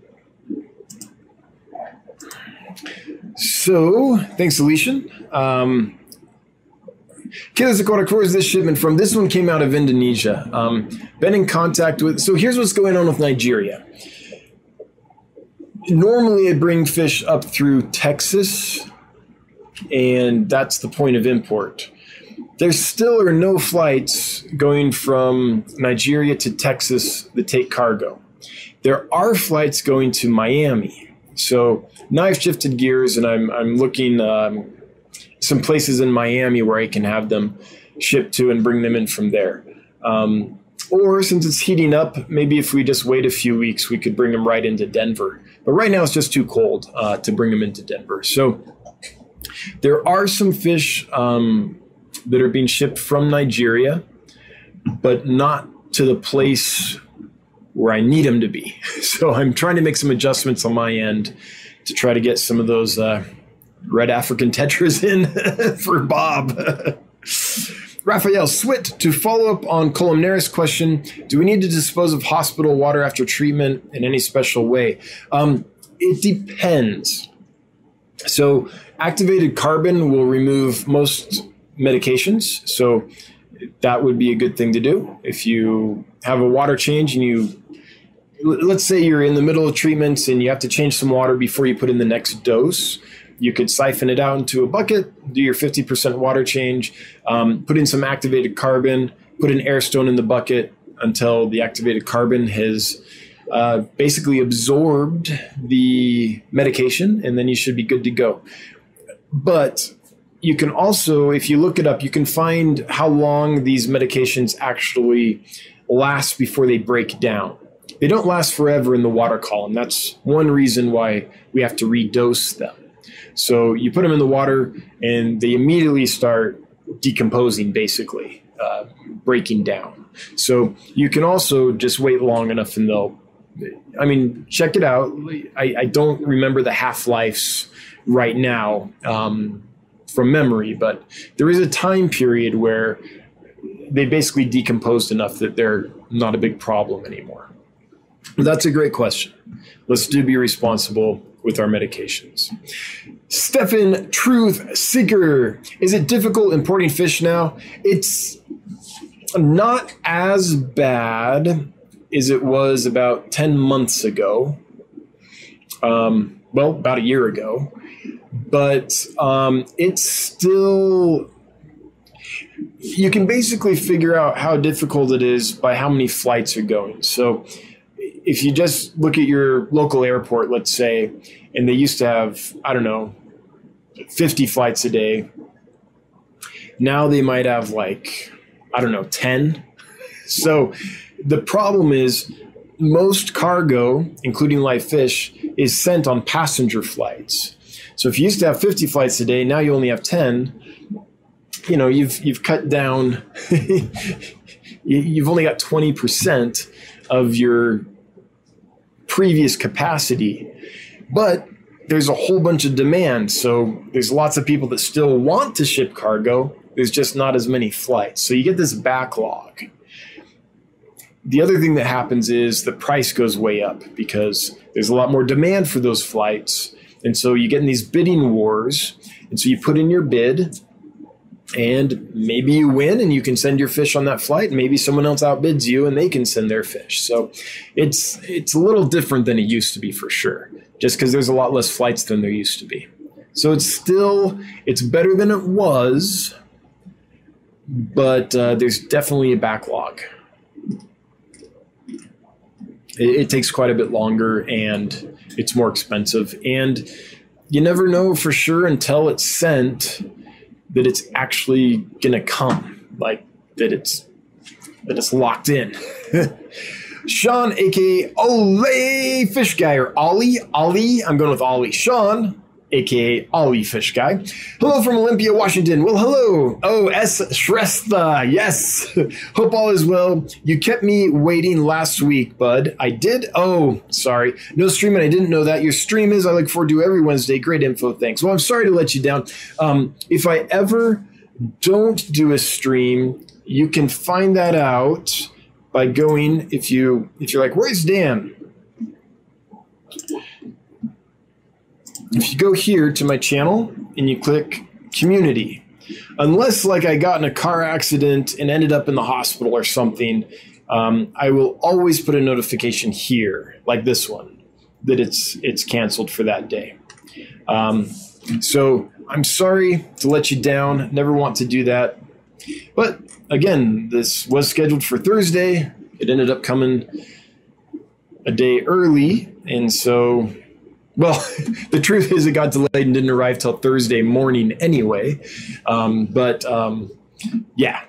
So thanks, Alician. Um, Kilizakota, where is this shipment from? This one came out of Indonesia. Um, been in contact with. So here's what's going on with Nigeria normally I bring fish up through Texas, and that's the point of import. There still are no flights going from Nigeria to Texas that take cargo. There are flights going to Miami. So now I've shifted gears and I'm, I'm looking um, some places in Miami where I can have them shipped to and bring them in from there. Um, or since it's heating up, maybe if we just wait a few weeks, we could bring them right into Denver. But right now, it's just too cold uh, to bring them into Denver. So there are some fish um, that are being shipped from Nigeria, but not to the place where I need them to be. So I'm trying to make some adjustments on my end to try to get some of those uh, red African tetras in for Bob. Raphael Swit, to follow up on Columnaris' question, do we need to dispose of hospital water after treatment in any special way? Um, it depends. So, activated carbon will remove most medications. So, that would be a good thing to do. If you have a water change and you, let's say you're in the middle of treatments and you have to change some water before you put in the next dose, you could siphon it out into a bucket, do your 50% water change, um, put in some activated carbon, put an air stone in the bucket until the activated carbon has uh, basically absorbed the medication, and then you should be good to go. But you can also, if you look it up, you can find how long these medications actually last before they break down. They don't last forever in the water column. That's one reason why we have to redose them. So you put them in the water and they immediately start decomposing, basically, uh, breaking down. So you can also just wait long enough and they'll, I mean, check it out. I, I don't remember the half lives right now um, from memory, but there is a time period where they basically decomposed enough that they're not a big problem anymore. That's a great question. Let's do be responsible with our medications. Stefan Truth Seeker. Is it difficult importing fish now? It's not as bad as it was about 10 months ago. Um, well, about a year ago. But um, it's still. You can basically figure out how difficult it is by how many flights are going. So, if you just look at your local airport, let's say, and they used to have, I don't know, 50 flights a day. Now they might have like, I don't know, 10. So the problem is most cargo, including live fish, is sent on passenger flights. So if you used to have 50 flights a day, now you only have 10. You know, you've you've cut down. you've only got 20% of your previous capacity. But there's a whole bunch of demand. So there's lots of people that still want to ship cargo. There's just not as many flights. So you get this backlog. The other thing that happens is the price goes way up because there's a lot more demand for those flights. And so you get in these bidding wars. And so you put in your bid and maybe you win and you can send your fish on that flight. And maybe someone else outbids you and they can send their fish. So it's it's a little different than it used to be for sure just because there's a lot less flights than there used to be. So it's still it's better than it was but uh, there's definitely a backlog. It, it takes quite a bit longer and it's more expensive. And you never know for sure until it's sent that it's actually gonna come, like that it's that it's locked in. Sean, aka Ole Fish Guy, or Ollie, Ollie. I'm going with Ollie. Sean, aka Ollie Fish Guy. Hello from Olympia, Washington. Well, hello. Oh, S. Shrestha. Yes. Hope all is well. You kept me waiting last week, bud. I did. Oh, sorry. No stream, and I didn't know that. Your stream is. I look forward to every Wednesday. Great info. Thanks. Well, I'm sorry to let you down. Um, if I ever don't do a stream, you can find that out by going if you if you're like, where's Dan? If you go here to my channel and you click community, unless like I got in a car accident and ended up in the hospital or something, um, I will always put a notification here, like this one, that it's it's canceled for that day. Um, so I'm sorry to let you down. Never want to do that. But again, this was scheduled for Thursday. It ended up coming a day early, and so well, the truth is, it got delayed and didn't arrive till Thursday morning anyway. Um, but um, yeah.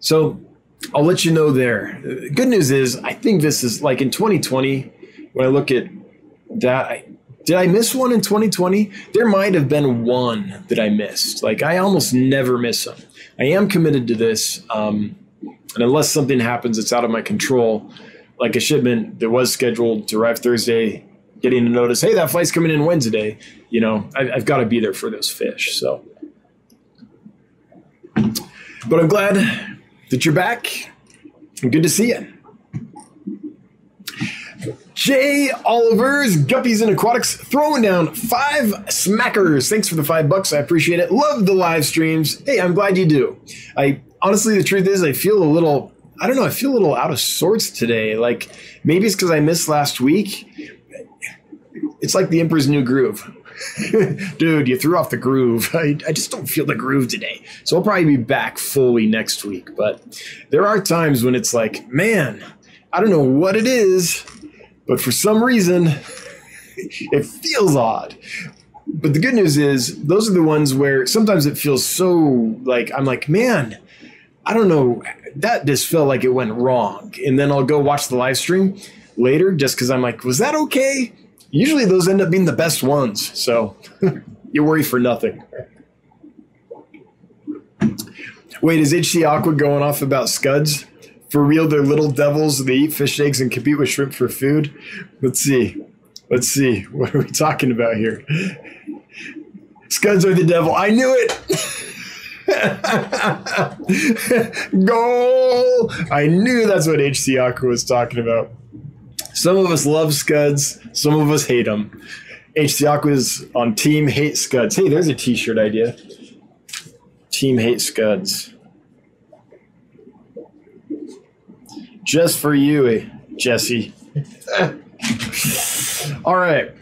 So I'll let you know there. Good news is, I think this is like in 2020, when I look at that, I, did I miss one in 2020? There might have been one that I missed. Like, I almost never miss them. I am committed to this. Um, and unless something happens that's out of my control, like a shipment that was scheduled to arrive Thursday getting to notice, hey, that flight's coming in Wednesday. You know, I, I've got to be there for those fish. So, but I'm glad that you're back. Good to see you. Jay Oliver's Guppies and Aquatics throwing down five smackers. Thanks for the five bucks. I appreciate it. Love the live streams. Hey, I'm glad you do. I honestly, the truth is, I feel a little, I don't know, I feel a little out of sorts today. Like maybe it's because I missed last week. It's like the Emperor's New Groove. Dude, you threw off the groove. I, I just don't feel the groove today. So I'll probably be back fully next week. But there are times when it's like, man, I don't know what it is, but for some reason, it feels odd. But the good news is, those are the ones where sometimes it feels so like, I'm like, man, I don't know, that just felt like it went wrong. And then I'll go watch the live stream later just because I'm like, was that okay? Usually those end up being the best ones. So you worry for nothing. Wait, is HC Aqua going off about scuds? For real, they're little devils. They eat fish eggs and compete with shrimp for food. Let's see. Let's see. What are we talking about here? Scuds are the devil. I knew it. Goal. I knew that's what HC Aqua was talking about. Some of us love Scuds. Some of us hate them. HC Aqua's on Team Hate Scuds. Hey, there's a T-shirt idea. Team Hate Scuds. Just for you, eh, Jesse. All right.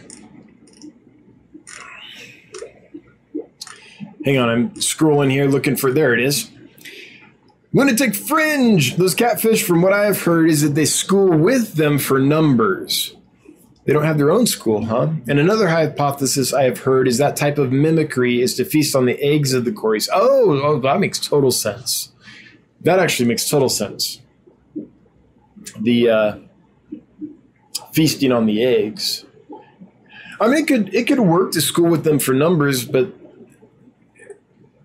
Hang on, I'm scrolling here looking for. There it is. Lunatic Fringe. Those catfish, from what I have heard, is that they school with them for numbers. They don't have their own school, huh? And another hypothesis I have heard is that type of mimicry is to feast on the eggs of the cories. Oh, oh that makes total sense. That actually makes total sense. The uh, feasting on the eggs. I mean, it could it could work to school with them for numbers, but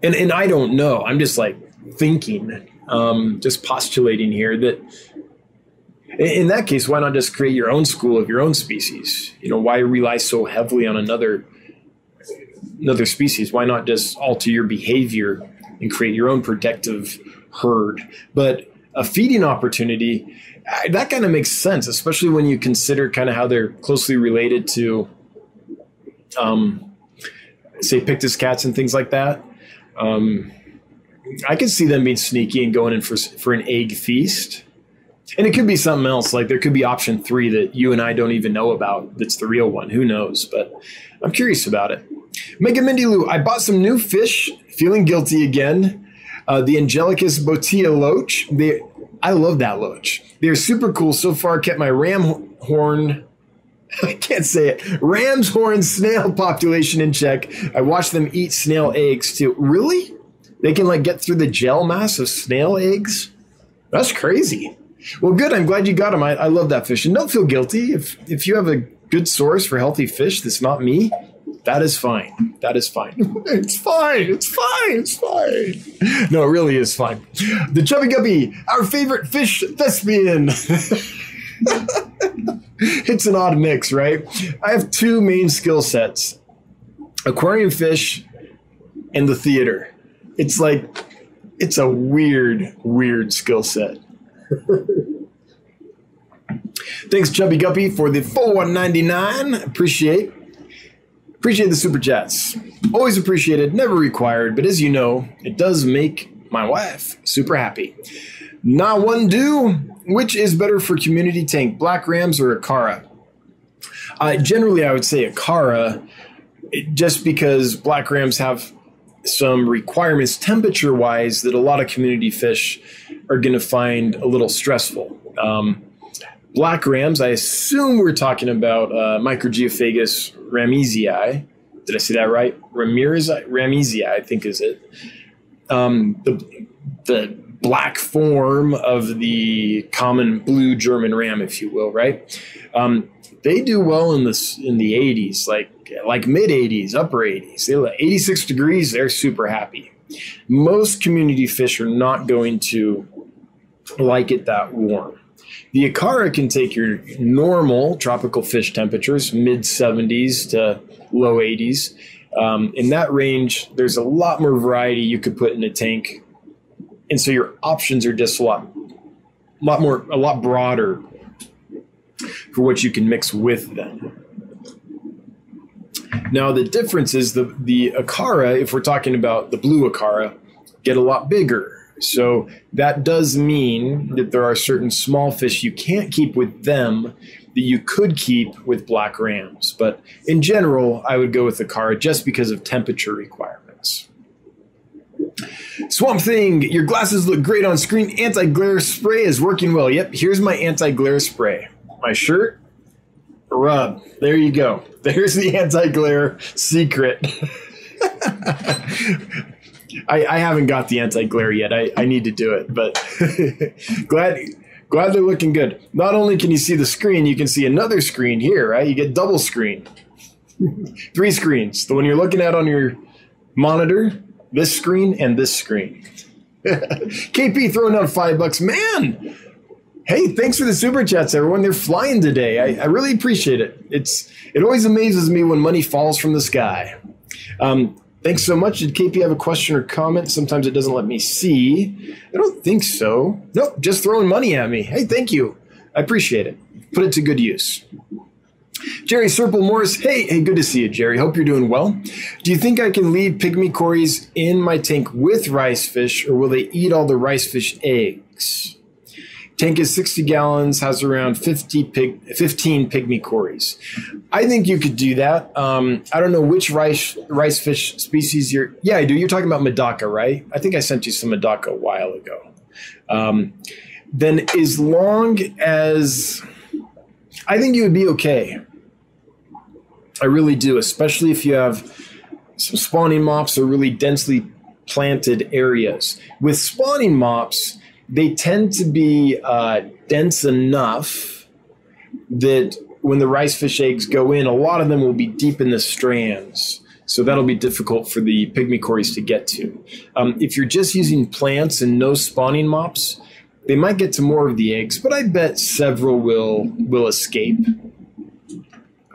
and and I don't know. I'm just like thinking, um, just postulating here that in that case, why not just create your own school of your own species? You know, why rely so heavily on another another species? Why not just alter your behavior and create your own protective herd? But a feeding opportunity that kind of makes sense, especially when you consider kind of how they're closely related to, um, say, Pictus cats and things like that. Um, I could see them being sneaky and going in for for an egg feast. And it could be something else. Like there could be option three that you and I don't even know about. That's the real one. Who knows? But I'm curious about it. Mega Mindy Lou, I bought some new fish. Feeling guilty again. Uh, the Angelicus botia loach. They, I love that loach. They're super cool. So far, kept my ram horn. I can't say it. Ram's horn snail population in check. I watched them eat snail eggs too. Really? They can like get through the gel mass of snail eggs? That's crazy. Well, good. I'm glad you got them. I, I love that fish. And don't feel guilty. If if you have a good source for healthy fish that's not me, that is fine. That is fine. it's fine. It's fine. It's fine. No, it really is fine. The Chubby Guppy, our favorite fish thespian. it's an odd mix, right? I have two main skill sets aquarium fish and the theater. It's like, it's a weird, weird skill set. Thanks, Chubby Guppy, for the 4199. Appreciate. Appreciate the super chats. Always appreciated, never required, but as you know, it does make my wife super happy. Not one do. Which is better for community tank, Black Rams or Acara? Uh, generally, I would say Acara, just because Black Rams have some requirements temperature wise that a lot of community fish are going to find a little stressful. Um, black rams, I assume we're talking about uh, Mikrogeophagus ramesii. Did I say that right? Ramirez ramesii, I think is it. Um, the the black form of the common blue German ram, if you will, right? Um, they do well in this in the 80s, like like mid 80s, upper 80s. They 86 degrees, they're super happy. Most community fish are not going to like it that warm The Acara can take your normal tropical fish temperatures, mid 70s to low 80s. Um, in that range, there's a lot more variety you could put in a tank, and so your options are just a lot, lot more, a lot broader for what you can mix with them. Now the difference is the the Acara, if we're talking about the blue Acara, get a lot bigger. So that does mean that there are certain small fish you can't keep with them that you could keep with black rams. But in general, I would go with Acara just because of temperature requirements. Swamp Thing, your glasses look great on screen. Anti glare spray is working well. Yep, here's my anti glare spray. My shirt, rub. There you go. There's the anti glare secret. I, I, haven't got the anti glare yet. I, I need to do it, but glad glad they're looking good. Not only can you see the screen, you can see another screen here, right? You get double screen. Three screens. The one you're looking at on your monitor, this screen, and this screen. KP throwing out five bucks. Man, Hey, thanks for the super chats, everyone. They're flying today. I, I, really appreciate it. It's it always amazes me when money falls from the sky. Um, thanks so much. Did KP have a question or comment? Sometimes it doesn't let me see. I don't think so. Nope, just throwing money at me. Hey, thank you. I appreciate it. Put it to good use. Jerry Serple Morris, hey, hey, good to see you, Jerry. Hope you're doing well. Do you think I can leave pygmy cories in my tank with rice fish, or will they eat all the rice fish eggs? Tank is 60 gallons, has around 50 pig, 15 pygmy cories. I think you could do that. Um, I don't know which rice rice fish species you're. Yeah, I do. You're talking about Medaka, right? I think I sent you some Medaka a while ago. Um, then, as long as I think you would be okay. I really do, especially if you have some spawning mops or really densely planted areas. With spawning mops, they tend to be uh, dense enough that when the rice fish eggs go in, a lot of them will be deep in the strands. So that'll be difficult for the pygmy cories to get to. Um, if you're just using plants and no spawning mops, they might get to more of the eggs, but I bet several will will escape.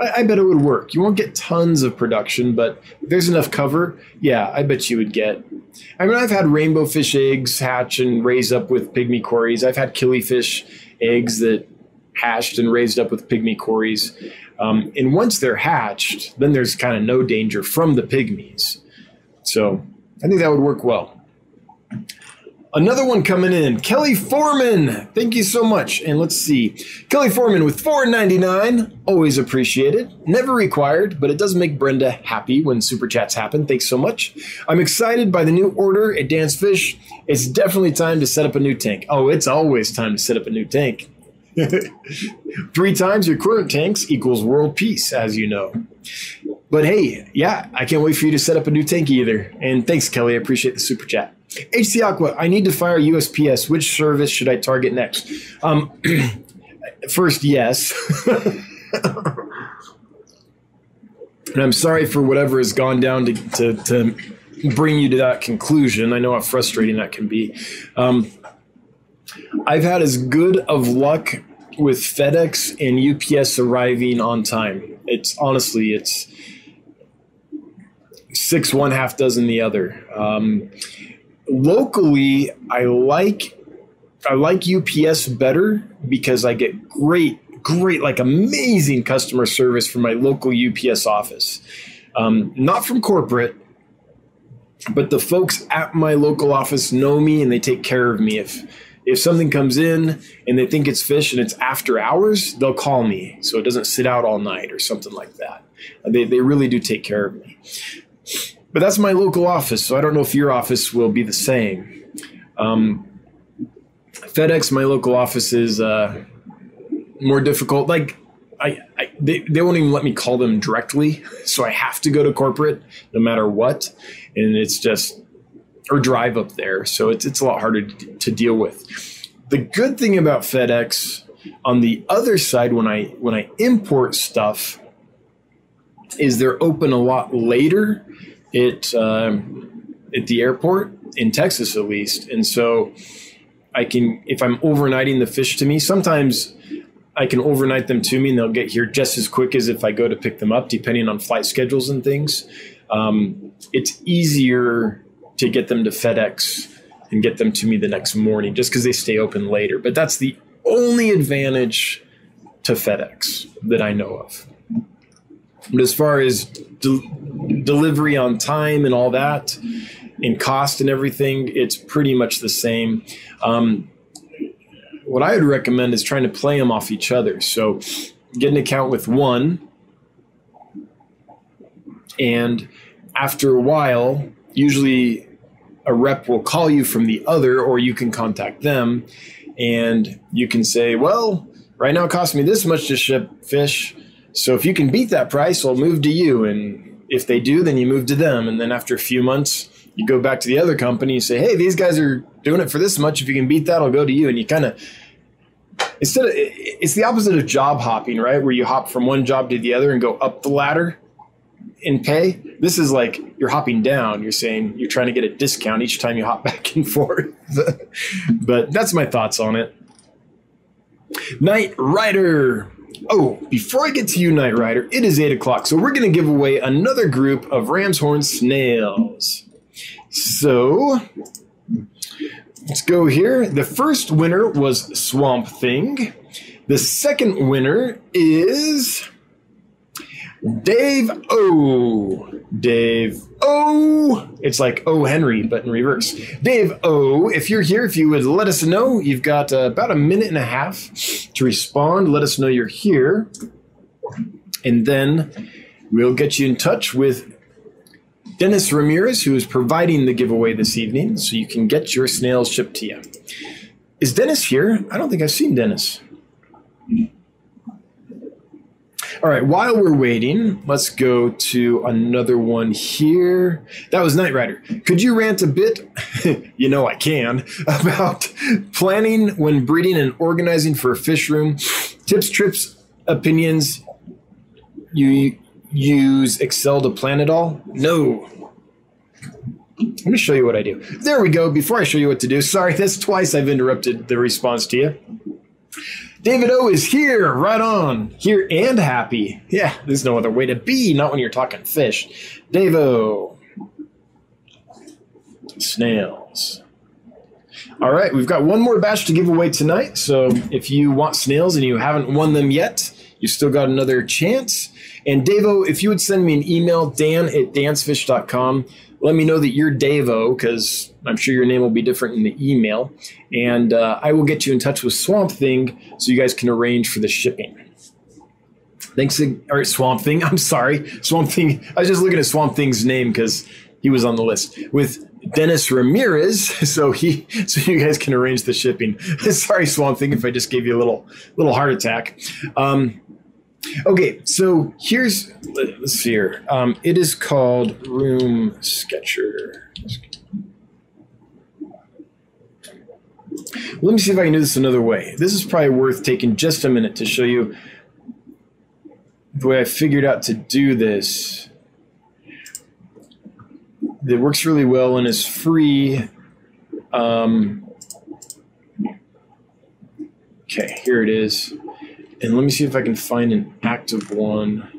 I, I bet it would work. You won't get tons of production, but there's enough cover, yeah, I bet you would get. I mean, I've had rainbow fish eggs hatch and raise up with pygmy cories. I've had killifish eggs that hatched and raised up with pygmy cories. Um, and once they're hatched, then there's kind of no danger from the pygmies. So I think that would work well. Another one coming in, Kelly Foreman. Thank you so much. And let's see, Kelly Foreman with $4.99. Always appreciated. Never required, but it does make Brenda happy when super chats happen. Thanks so much. I'm excited by the new order at Dan's Fish. It's definitely time to set up a new tank. Oh, it's always time to set up a new tank. Three times your current tanks equals world peace, as you know. But hey, yeah, I can't wait for you to set up a new tank either. And thanks, Kelly. I appreciate the super chat. HC Aqua, I need to fire USPS. Which service should I target next? Um, first, yes. and I'm sorry for whatever has gone down to, to, to, bring you to that conclusion. I know how frustrating that can be. Um, I've had as good of luck with FedEx and UPS arriving on time. It's honestly, it's six one half dozen the other. Um, locally, I like I like UPS better because I get great, great, like amazing customer service from my local UPS office. Um, not from corporate, but the folks at my local office know me and they take care of me. If if something comes in and they think it's fish and it's after hours, they'll call me so it doesn't sit out all night or something like that. They, they really do take care of me. But that's my local office, so I don't know if your office will be the same. Um, FedEx, my local office is uh, more difficult. Like, I, I they, they won't even let me call them directly, so I have to go to corporate no matter what, and it's just or drive up there, so it's it's a lot harder to, to deal with. The good thing about FedEx on the other side, when I when I import stuff, is they're open a lot later it um, at the airport in Texas at least, and so I can if I'm overnighting the fish to me. Sometimes I can overnight them to me, and they'll get here just as quick as if I go to pick them up, depending on flight schedules and things. Um, it's easier to get them to FedEx and get them to me the next morning, just because they stay open later. But that's the only advantage to FedEx that I know of. But as far as de- delivery on time and all that, in cost and everything, it's pretty much the same. Um, what I would recommend is trying to play them off each other. So get an account with one, and after a while, usually a rep will call you from the other, or you can contact them, and you can say, "Well, right now it costs me this much to ship fish." So if you can beat that price, I'll move to you. And if they do, then you move to them. And then after a few months, you go back to the other company and say, hey, these guys are doing it for this much. If you can beat that, I'll go to you. And you kind of, instead of, it's the opposite of job hopping, right? Where you hop from one job to the other and go up the ladder in pay. This is like you're hopping down. You're saying you're trying to get a discount each time you hop back and forth. but that's my thoughts on it. Knight Rider. Oh, before I get to you, Knight Rider, it is 8 o'clock, so we're going to give away another group of Ram's Horn snails. So, let's go here. The first winner was Swamp Thing. The second winner is Dave O. Dave O. It's like O. Henry, but in reverse. Dave O. If you're here, if you would let us know, you've got uh, about a minute and a half to respond. Let us know you're here. And then we'll get you in touch with Dennis Ramirez, who is providing the giveaway this evening, so you can get your snails shipped to you. Is Dennis here? I don't think I've seen Dennis. All right, while we're waiting, let's go to another one here. That was Knight Rider. Could you rant a bit? you know I can about planning when breeding and organizing for a fish room, tips, trips, opinions. You use Excel to plan it all? No. Let me show you what I do. There we go. Before I show you what to do, sorry, that's twice I've interrupted the response to you. David O is here, right on, here and happy. Yeah, there's no other way to be, not when you're talking fish. Dave O. Snails. All right, we've got one more batch to give away tonight. So if you want snails and you haven't won them yet, you still got another chance. And Davo, if you would send me an email, dan at dansfish.com, let me know that you're Davo, because I'm sure your name will be different in the email. And uh, I will get you in touch with Swamp Thing so you guys can arrange for the shipping. Thanks, or Swamp Thing. I'm sorry, Swamp Thing. I was just looking at Swamp Thing's name because he was on the list with Dennis Ramirez, so he so you guys can arrange the shipping. sorry, Swamp Thing, if I just gave you a little little heart attack. Um, Okay, so here's let's see here. Um, it is called Room Sketcher. Let me see if I can do this another way. This is probably worth taking just a minute to show you the way I figured out to do this. It works really well and is free. Um, okay, here it is. And let me see if I can find an active one.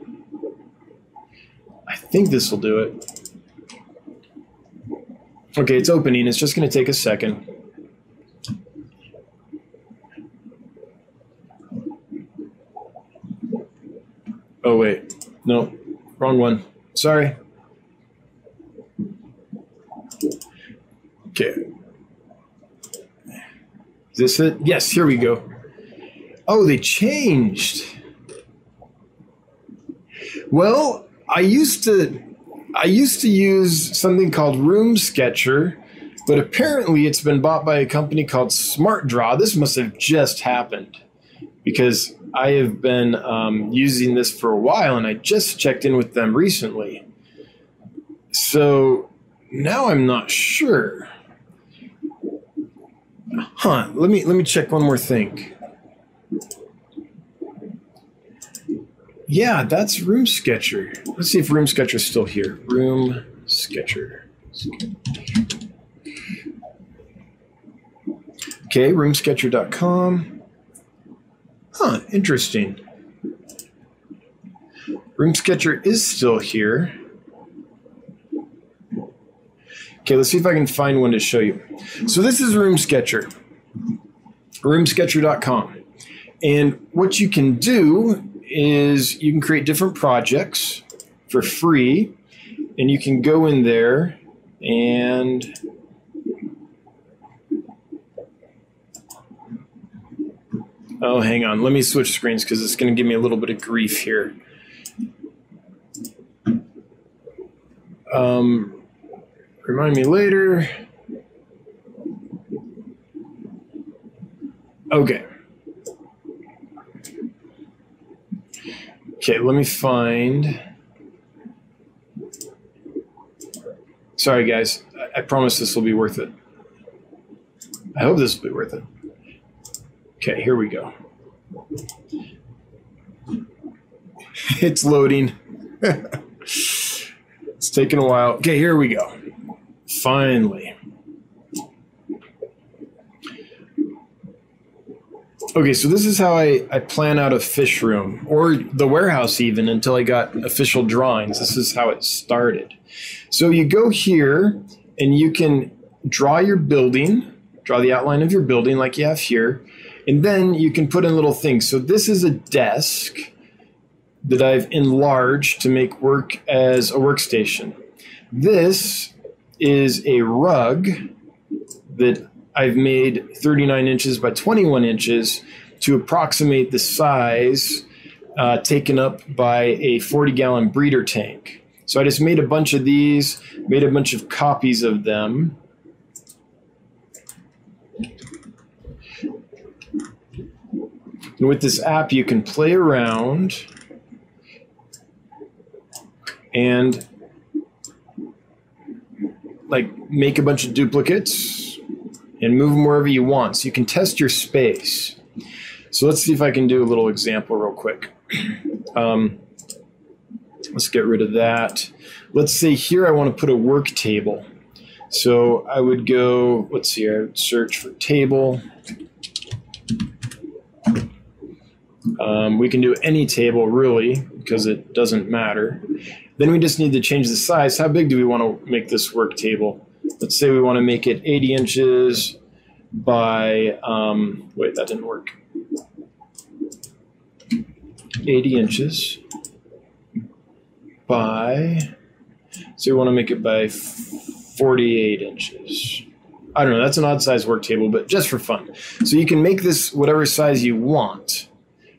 I think this will do it. Okay, it's opening. It's just going to take a second. Oh, wait. No, wrong one. Sorry. Okay. Is this it? Yes, here we go. Oh, they changed. Well, I used to I used to use something called Room Sketcher, but apparently it's been bought by a company called Smart Draw. This must have just happened because I have been um, using this for a while, and I just checked in with them recently. So now I'm not sure. Huh? Let me let me check one more thing. Yeah, that's Room Sketcher. Let's see if Room Sketcher's still here. Room Sketcher. Okay, roomsketcher.com. Huh, interesting. Room Sketcher is still here. Okay, let's see if I can find one to show you. So this is RoomSketcher, roomsketcher.com. And what you can do is you can create different projects for free, and you can go in there and Oh, hang on. Let me switch screens because it's going to give me a little bit of grief here. Um, remind me later. Okay. Okay, let me find. Sorry, guys. I, I promise this will be worth it. I hope this will be worth it. Okay, here we go. it's loading. it's taking a while. Okay, here we go. Finally. Okay, so this is how I, I plan out a fish room or the warehouse, even until I got official drawings. This is how it started. So you go here and you can draw your building, draw the outline of your building like you have here, and then you can put in little things. So this is a desk that I've enlarged to make work as a workstation. This is a rug that I've made 39 inches by 21 inches to approximate the size uh, taken up by a 40 gallon breeder tank. So I just made a bunch of these, made a bunch of copies of them. And with this app, you can play around and like make a bunch of duplicates and move them wherever you want. So you can test your space. So let's see if I can do a little example real quick. Um, let's get rid of that. Let's say here I want to put a work table. So I would go, let's see, I would search for table. Um, we can do any table really because it doesn't matter. Then we just need to change the size. How big do we want to make this work table? Let's say we want to make it 80 inches by, um, wait, that didn't work. 80 inches by, so we want to make it by 48 inches. I don't know, that's an odd size work table, but just for fun. So you can make this whatever size you want,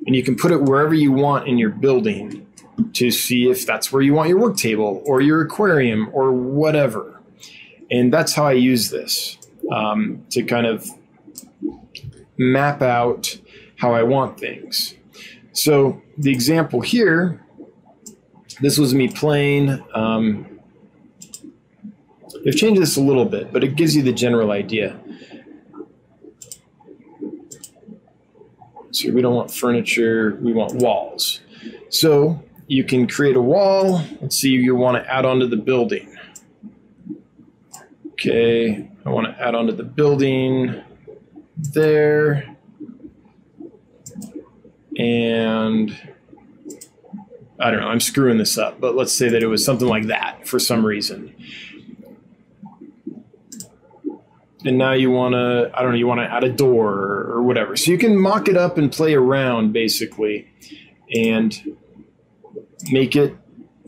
and you can put it wherever you want in your building to see if that's where you want your work table or your aquarium or whatever. And that's how I use this um, to kind of map out how I want things. So the example here, this was me playing. Um, they've changed this a little bit, but it gives you the general idea. So we don't want furniture, we want walls. So you can create a wall. Let's see, you want to add on to the building. Okay, I want to add on to the building there. And I don't know, I'm screwing this up, but let's say that it was something like that for some reason. And now you want to, I don't know, you want to add a door or whatever. So you can mock it up and play around basically and make it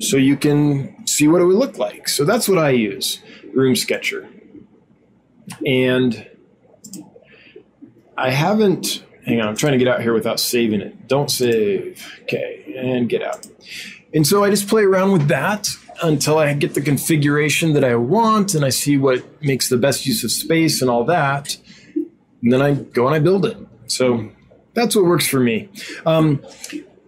so you can see what it would look like. So that's what I use, Room Sketcher. And I haven't hang on, I'm trying to get out here without saving it. Don't save. Okay, and get out. And so I just play around with that until I get the configuration that I want and I see what makes the best use of space and all that. And then I go and I build it. So that's what works for me. Um,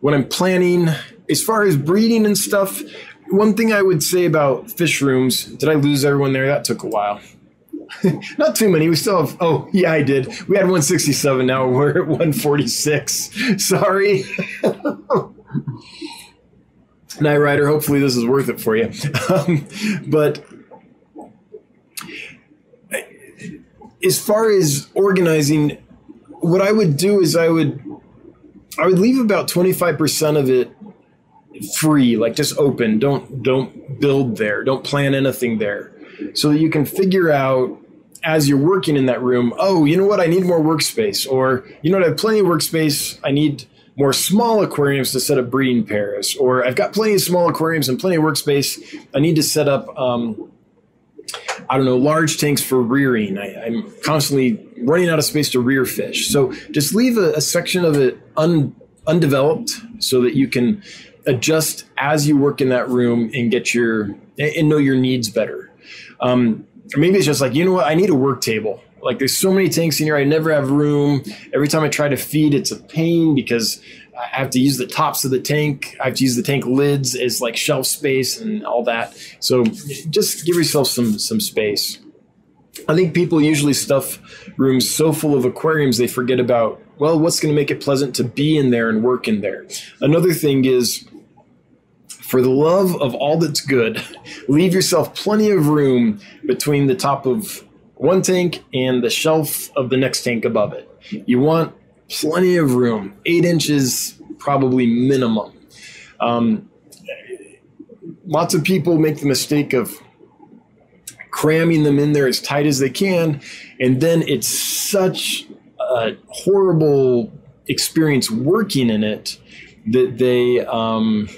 when I'm planning, as far as breeding and stuff, one thing I would say about fish rooms, did I lose everyone there? That took a while. Not too many. We still have. Oh, yeah, I did. We had 167. Now we're at 146. Sorry. Night Rider. Hopefully, this is worth it for you. Um, but as far as organizing, what I would do is I would I would leave about 25% of it free, like just open. Don't don't build there. Don't plan anything there. So that you can figure out as you're working in that room, oh, you know what? I need more workspace. Or, you know what? I have plenty of workspace. I need more small aquariums to set up breeding pairs. Or I've got plenty of small aquariums and plenty of workspace. I need to set up um, I don't know, large tanks for rearing. I, am constantly running out of space to rear fish. So just leave a, a section of it un, undeveloped so that you can adjust as you work in that room and get your and know your needs better. Um, or maybe it's just like, you know what, I need a work table. Like there's so many tanks in here, I never have room. Every time I try to feed, it's a pain because I have to use the tops of the tank. I have to use the tank lids as like shelf space and all that. So just give yourself some some space. I think people usually stuff rooms so full of aquariums they forget about well what's going to make it pleasant to be in there and work in there. Another thing is for the love of all that's good, leave yourself plenty of room between the top of one tank and the shelf of the next tank above it. You want plenty of room, eight inches probably minimum. Um, lots of people make the mistake of cramming them in there as tight as they can, and then it's such a horrible experience working in it that they um,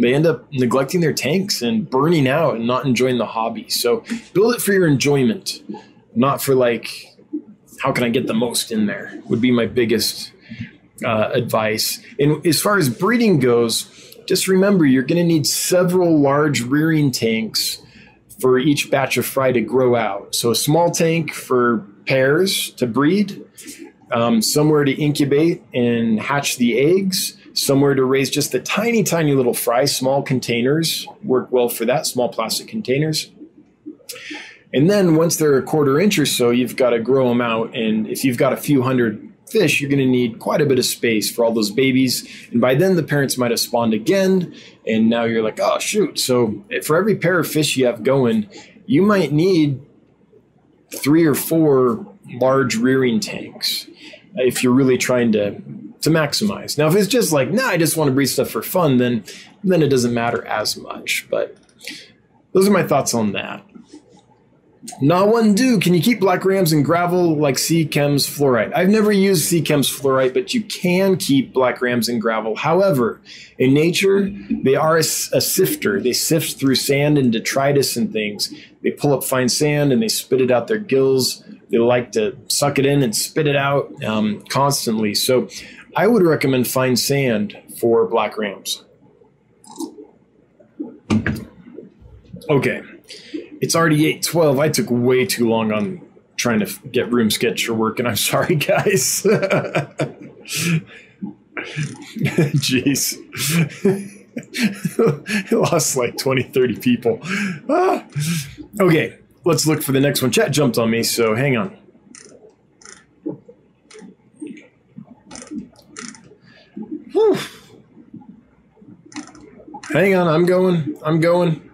they end up neglecting their tanks and burning out and not enjoying the hobby. So build it for your enjoyment, not for like how can I get the most in there would be my biggest uh, advice. And as far as breeding goes, just remember you're going to need several large rearing tanks for each batch of fry to grow out. So a small tank for pairs to breed, um, somewhere to incubate and hatch the eggs, somewhere to raise just the tiny, tiny little fry. Small containers work well for that, small plastic containers. And then once they're a quarter inch or so, you've got to grow them out. And if you've got a few hundred fish, you're going to need quite a bit of space for all those babies. And by then, the parents might have spawned again. And now you're like, oh, shoot. So eh, for every pair of fish you have going, you might need three or four large rearing tanks if you're really trying to to maximize. Now, if it's just like, nah, I just want to breed stuff for fun, then then it doesn't matter as much. But those are my thoughts on that. Not one do. Can you keep black rams in gravel like Seachem's Flourite? I've never used Seachem's Flourite, but you can keep black rams in gravel. However, in nature, they are a, a, sifter. They sift through sand and detritus and things. They pull up fine sand and they spit it out their gills. They like to suck it in and spit it out um, constantly. So I would recommend fine sand for black rams. Okay it's already 812. I took way too long on trying to get room sketch to work, and I'm sorry, guys. Jeez. lost like 20, 30 people. Ah. Okay, let's look for the next one. Chat jumped on me, so hang on. Whew. Hang on, I'm going. I'm going.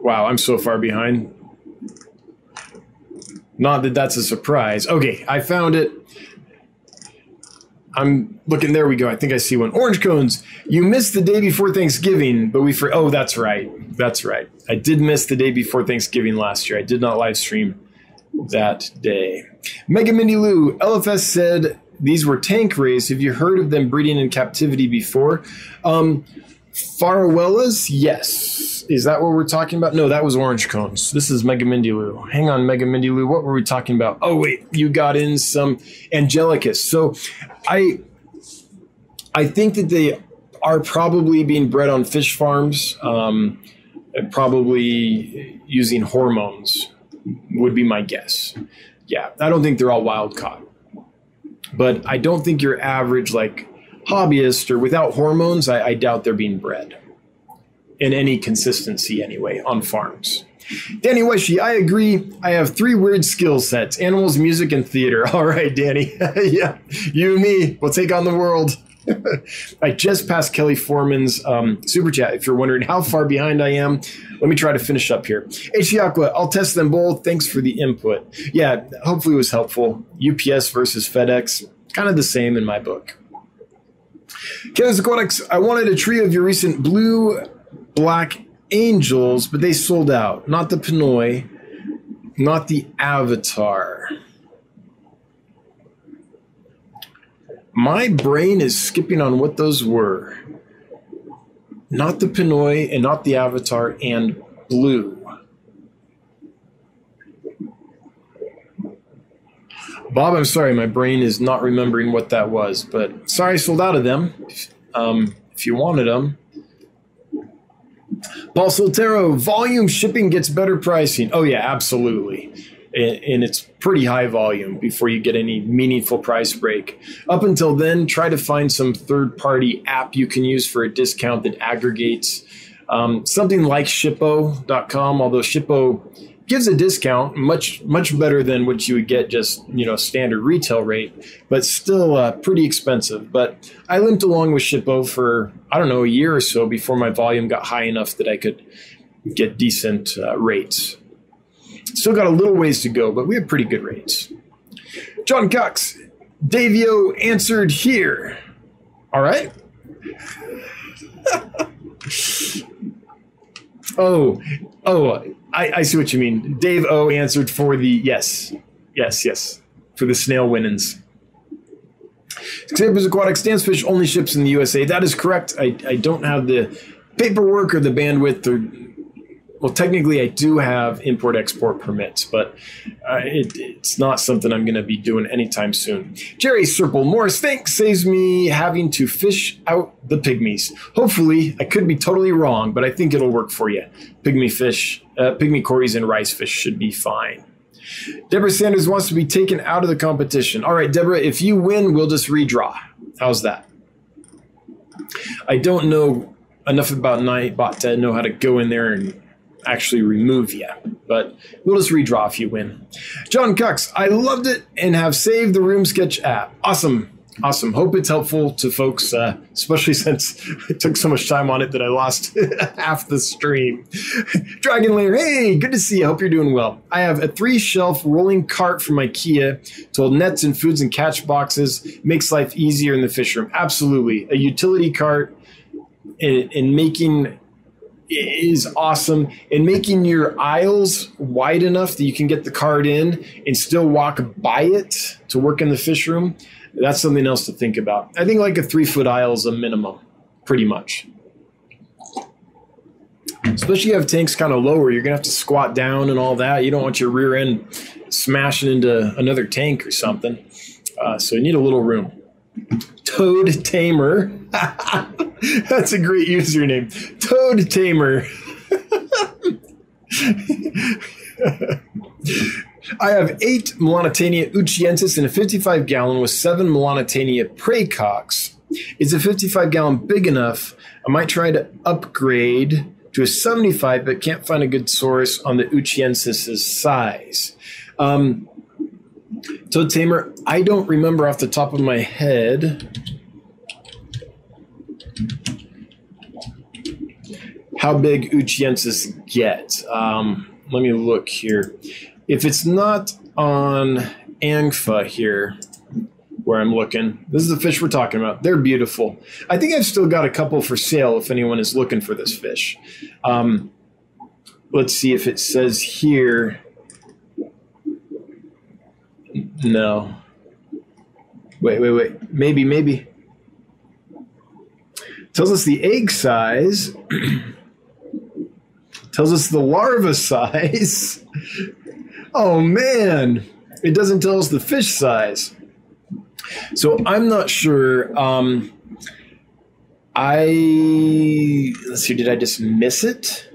Wow, I'm so far behind. Not that that's a surprise. Okay, I found it. I'm looking. There we go. I think I see one. Orange cones. You missed the day before Thanksgiving, but we for. Oh, that's right. That's right. I did miss the day before Thanksgiving last year. I did not live stream that day. Mega Mindy Lou. LFS said these were tank rays. Have you heard of them breeding in captivity before? Um, Farlowellas, yes is that what we're talking about? No, that was orange cones. This is Mega Lou. Hang on, Mega Lou. What were we talking about? Oh wait, you got in some Angelicus. So I I think that they are probably being bred on fish farms, um, probably using hormones would be my guess. Yeah, I don't think they're all wild caught, but I don't think your average like hobbyist or without hormones. I, I doubt they're being bred in any consistency anyway on farms. Danny Weshi, I agree. I have three weird skill sets animals, music, and theater. All right, Danny. yeah, you and me, we'll take on the world. I just passed Kelly Foreman's um, super chat. If you're wondering how far behind I am, let me try to finish up here. Aqua, I'll test them both. Thanks for the input. Yeah, hopefully it was helpful. UPS versus FedEx, kind of the same in my book. Aquatics, I wanted a tree of your recent blue black angels, but they sold out. Not the Pinoy, not the Avatar. My brain is skipping on what those were. Not the Pinoy and not the Avatar and blue. Bob, I'm sorry, my brain is not remembering what that was, but sorry I sold out of them. Um, if you wanted them. Paul Soltero, volume shipping gets better pricing. Oh, yeah, absolutely. And, it's pretty high volume before you get any meaningful price break. Up until then, try to find some third party app you can use for a discount that aggregates. Um, something like Shippo.com, although Shippo gives a discount much much better than what you would get just you know standard retail rate but still uh, pretty expensive but i limped along with shippo for i don't know a year or so before my volume got high enough that i could get decent uh, rates still got a little ways to go but we have pretty good rates john cox davio answered here all right oh oh I, I see what you mean. Dave O answered for the yes, yes, yes, for the snail winnings. Xavier Aquatic Dan's Fish only ships in the USA. That is correct. I, I don't have the paperwork or the bandwidth or well, technically, I do have import export permits, but uh, it, it's not something I'm going to be doing anytime soon. Jerry Serple Morris, thanks, saves me having to fish out the pygmies. Hopefully, I could be totally wrong, but I think it'll work for you. Pygmy fish, uh, pygmy cories, and rice fish should be fine. Deborah Sanders wants to be taken out of the competition. All right, Deborah, if you win, we'll just redraw. How's that? I don't know enough about Nightbot to know how to go in there and actually remove you. But we'll just redraw if you win. John Cox, I loved it and have saved the Room Sketch app. Awesome. Awesome. Hope it's helpful to folks, uh, especially since I took so much time on it that I lost half the stream. Dragon Layer, hey, good to see you. Hope you're doing well. I have a three shelf rolling cart from IKEA to hold nets and foods and catch boxes. Makes life easier in the fish room. Absolutely. A utility cart in, in making is awesome and making your aisles wide enough that you can get the card in and still walk by it to work in the fish room. That's something else to think about. I think like a three foot aisle is a minimum, pretty much. Especially if you have tanks kind of lower, you're gonna have to squat down and all that. You don't want your rear end smashing into another tank or something. Uh, so you need a little room. Toad Tamer. That's a great username. Toad Tamer. I have eight Melanotaenia utcheensis in a 55 gallon with seven Melanotaenia praecox. Is a 55 gallon big enough? I might try to upgrade to a 75, but can't find a good source on the utcheensis' size. Um, Toad Tamer, I don't remember off the top of my head how big Utcheensis get. Um, let me look here. If it's not on Angfa here, where I'm looking, this is the fish we're talking about. They're beautiful. I think I've still got a couple for sale if anyone is looking for this fish. Um, let's see if it says here no. Wait, wait, wait. Maybe, maybe. Tells us the egg size. tells us the larva size. oh man, it doesn't tell us the fish size. So I'm not sure. Um, I let's see. Did I just miss it?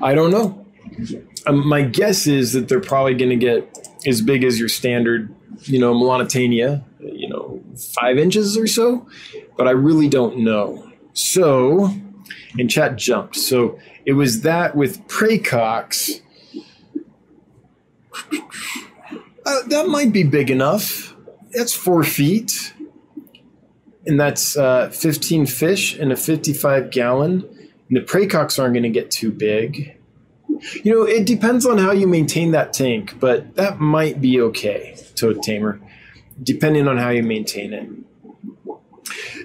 I don't know. Um, my guess is that they're probably going to get as big as your standard, you know, Melanotaenia, you know, five inches or so, but I really don't know. So, and chat jumped. So it was that with Praecox. Uh, that might be big enough. That's four feet. And that's uh, 15 fish in a 55 gallon. And the Praecox aren't going to get too big. You know, it depends on how you maintain that tank, but that might be okay, Toad Tamer, depending on how you maintain it.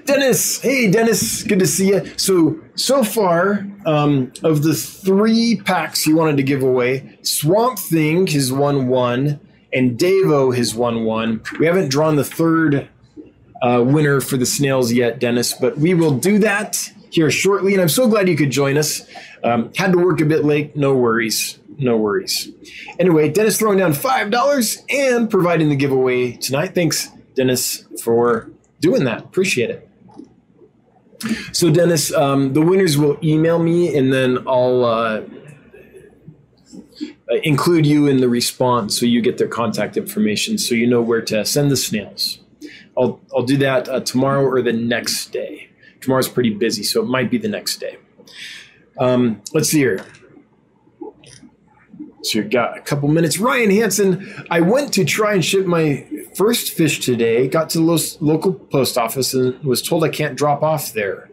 Dennis, hey Dennis, good to see you. So so far, um, of the three packs you wanted to give away, Swamp Thing has won one, and Davo has won one. We haven't drawn the third uh, winner for the snails yet, Dennis, but we will do that here shortly. And I'm so glad you could join us. Um, had to work a bit late, no worries, no worries. Anyway, Dennis throwing down five dollars and providing the giveaway tonight. Thanks, Dennis, for doing that. Appreciate it. So, Dennis, um, the winners will email me, and then I'll uh, include you in the response, so you get their contact information, so you know where to send the snails. I'll I'll do that uh, tomorrow or the next day. Tomorrow's pretty busy, so it might be the next day. Um, let's see here. So you've got a couple minutes. Ryan Hansen, I went to try and ship my first fish today. Got to the lo- local post office and was told I can't drop off there.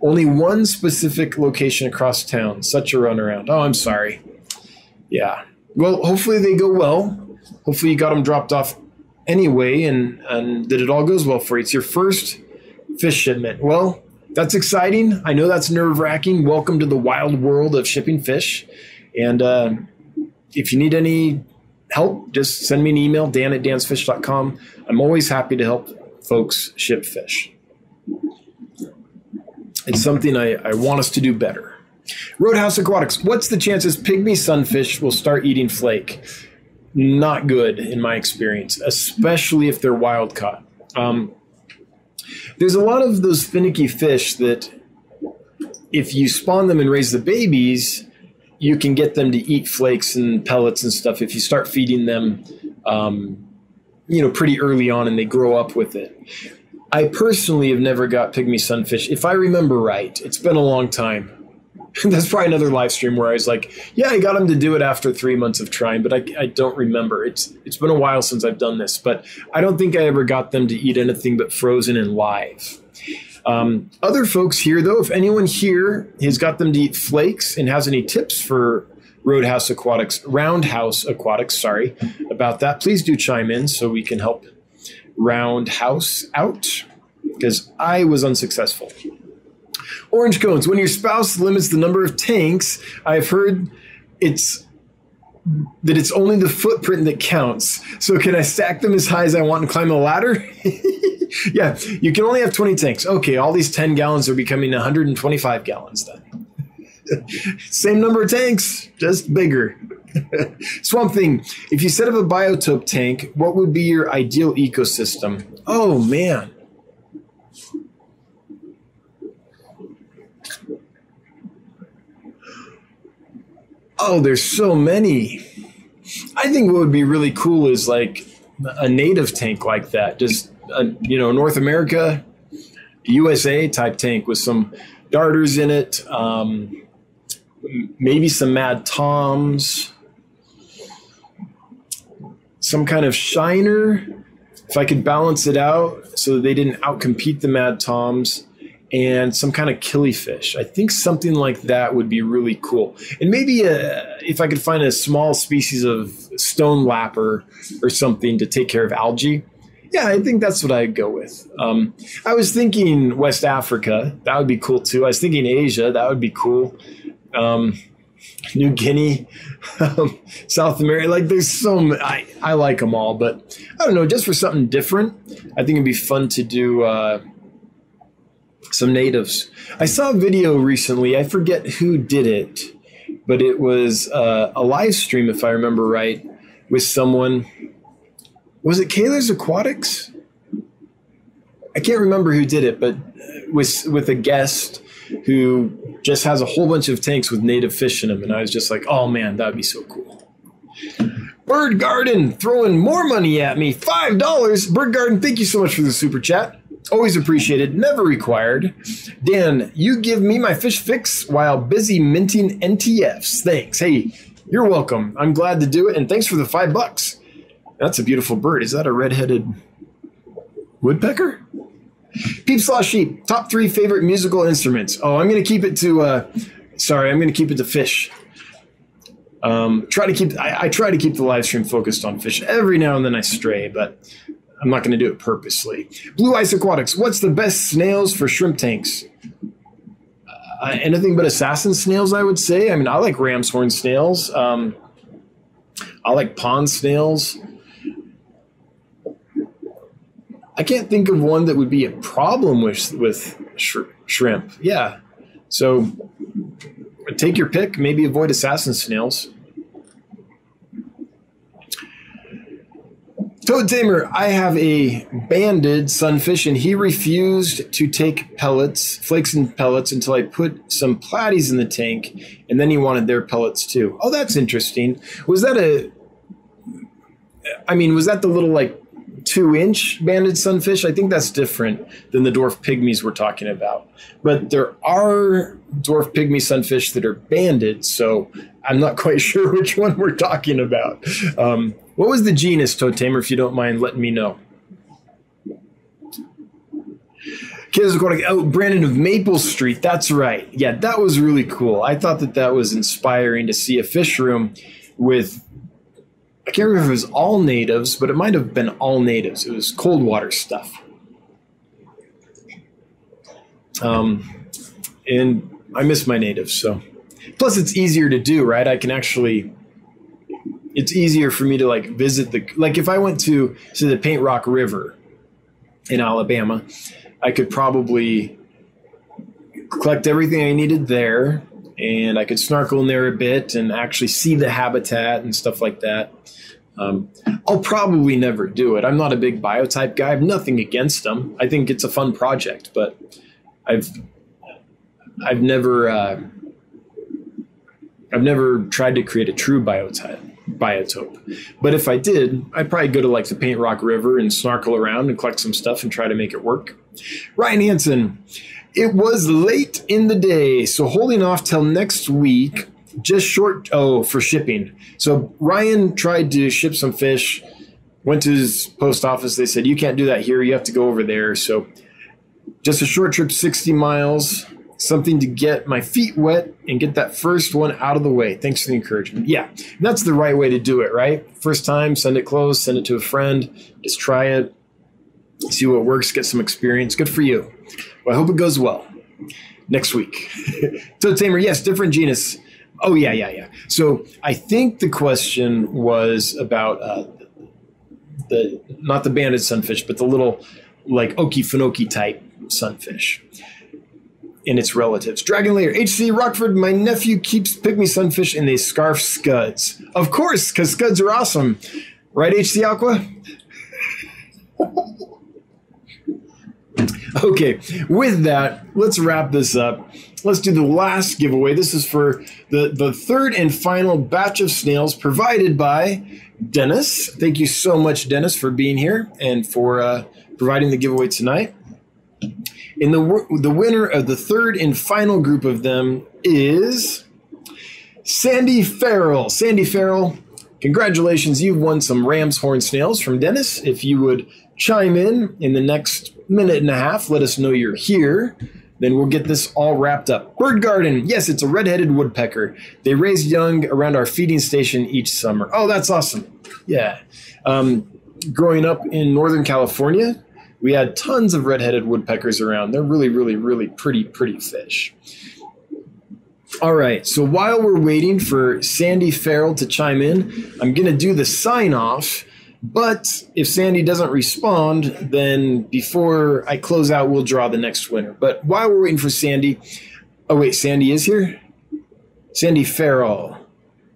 Only one specific location across town. Such a runaround. Oh, I'm sorry. Yeah. Well, hopefully they go well. Hopefully you got them dropped off anyway, and and that it all goes well for you. It's your first fish shipment. Well, that's exciting. I know that's nerve wracking. Welcome to the wild world of shipping fish, and. Uh, if you need any help, just send me an email, dan at dansfish.com. I'm always happy to help folks ship fish. It's something I, I want us to do better. Roadhouse Aquatics, what's the chances pygmy sunfish will start eating flake? Not good in my experience, especially if they're wild caught. Um, there's a lot of those finicky fish that if you spawn them and raise the babies, you can get them to eat flakes and pellets and stuff if you start feeding them, um, you know, pretty early on and they grow up with it. I personally have never got pygmy sunfish. If I remember right, it's been a long time. That's probably another live stream where I was like, "Yeah, I got them to do it after three months of trying," but I, I don't remember. It's it's been a while since I've done this, but I don't think I ever got them to eat anything but frozen and live. Um, other folks here, though, if anyone here has got them to eat flakes and has any tips for Roadhouse Aquatics, Roundhouse Aquatics, sorry about that, please do chime in so we can help Roundhouse out because I was unsuccessful. Orange cones. When your spouse limits the number of tanks, I've heard it's that it's only the footprint that counts. So can I stack them as high as I want and climb a ladder? yeah, you can only have 20 tanks. Okay, all these 10 gallons are becoming 125 gallons then. Same number of tanks, just bigger. Swamp Thing, if you set up a biotope tank, what would be your ideal ecosystem? Oh, man. Oh, there's so many. I think what would be really cool is like a native tank like that. Just, a, you know, North America, USA type tank with some darters in it, um, maybe some Mad Toms, some kind of shiner. If I could balance it out so they didn't outcompete the Mad Toms, and some kind of killifish. I think something like that would be really cool. And maybe a, uh, if I could find a small species of stone lapper or something to take care of algae. Yeah, I think that's what I'd go with. Um, I was thinking West Africa. That would be cool too. I was thinking Asia. That would be cool. Um, New Guinea, South America. Like there's so I, I like them all, but I don't know, just for something different, I think it'd be fun to do uh, some natives. I saw a video recently. I forget who did it, but it was uh, a live stream, if I remember right, with someone. Was it Kayla's Aquatics? I can't remember who did it, but with with a guest who just has a whole bunch of tanks with native fish in them, and I was just like, "Oh man, that'd be so cool." Bird Garden throwing more money at me, five dollars. Bird Garden, thank you so much for the super chat. Always appreciated, never required. Dan, you give me my fish fix while busy minting NTFs. Thanks. Hey, you're welcome. I'm glad to do it, and thanks for the five bucks. That's a beautiful bird. Is that a red-headed woodpecker? Peep Slaw Sheep, top three favorite musical instruments. Oh, I'm going to keep it to, uh, sorry, I'm going to keep it to fish. Um, try to keep, I, I try to keep the live stream focused on fish. Every now and then I stray, but I'm not going to do it purposely. Blue Ice Aquatics, what's the best snails for shrimp tanks? Uh, anything but assassin snails, I would say. I mean, I like ram's horn snails. Um, I like pond snails. I can't think of one that would be a problem with with sh- shrimp. Yeah, so take your pick. Maybe avoid assassin snails. Toad Tamer, I have a banded sunfish, and he refused to take pellets, flakes and pellets, until I put some platies in the tank, and then he wanted their pellets too. Oh, that's interesting. Was that a? I mean, was that the little like two inch banded sunfish? I think that's different than the dwarf pygmies we're talking about. But there are dwarf pygmy sunfish that are banded, so I'm not quite sure which one we're talking about. Um, what was the genus, Toad Tamer, if you don't mind letting me know? Kids going oh Brandon of Maple Street. That's right. Yeah, that was really cool. I thought that that was inspiring to see a fish room with I can't remember if it was all natives, but it might have been all natives. It was cold water stuff. Um, and I miss my natives, so plus it's easier to do, right? I can actually it's easier for me to like visit the like if I went to say the Paint Rock River in Alabama, I could probably collect everything I needed there and I could snorkel in there a bit and actually see the habitat and stuff like that. Um, I'll probably never do it. I'm not a big biotype guy. I have nothing against them. I think it's a fun project, but I've I've never uh, I've never tried to create a true biotype biotope. But if I did, I'd probably go to like the Paint Rock River and snorkel around and collect some stuff and try to make it work. Ryan Hansen, it was late in the day, so holding off till next week. Just short oh for shipping. So Ryan tried to ship some fish, went to his post office. They said you can't do that here. You have to go over there. So just a short trip, sixty miles something to get my feet wet and get that first one out of the way. Thanks for the encouragement. Yeah, that's the right way to do it, right? First time, send it close, send it to a friend, just try it, see what works, get some experience. Good for you. Well, I hope it goes well next week. Toad Tamer, yes, different genus. Oh, yeah, yeah, yeah. So I think the question was about uh, the, not the banded sunfish, but the little like Okefenokee type sunfish and its relatives. Dragon Layer, HC Rockford, my nephew keeps pygmy sunfish and they scarf scuds. Of course, because scuds are awesome. Right, HC Aqua? okay, with that, let's wrap this up. Let's do the last giveaway. This is for the, the third and final batch of snails provided by Dennis. Thank you so much, Dennis, for being here and for uh, providing the giveaway tonight. And the the winner of the third and final group of them is Sandy Farrell. Sandy Farrell, congratulations! You've won some ram's horn snails from Dennis. If you would chime in in the next minute and a half, let us know you're here. Then we'll get this all wrapped up. Bird Garden. Yes, it's a red-headed woodpecker. They raise young around our feeding station each summer. Oh, that's awesome. Yeah. Um, growing up in Northern California, we had tons of red-headed woodpeckers around. They're really, really, really pretty, pretty fish. All right, so while we're waiting for Sandy Farrell to chime in, I'm going to do the sign off. But if Sandy doesn't respond, then before I close out, we'll draw the next winner. But while we're waiting for Sandy, oh, wait, Sandy is here? Sandy Farrell.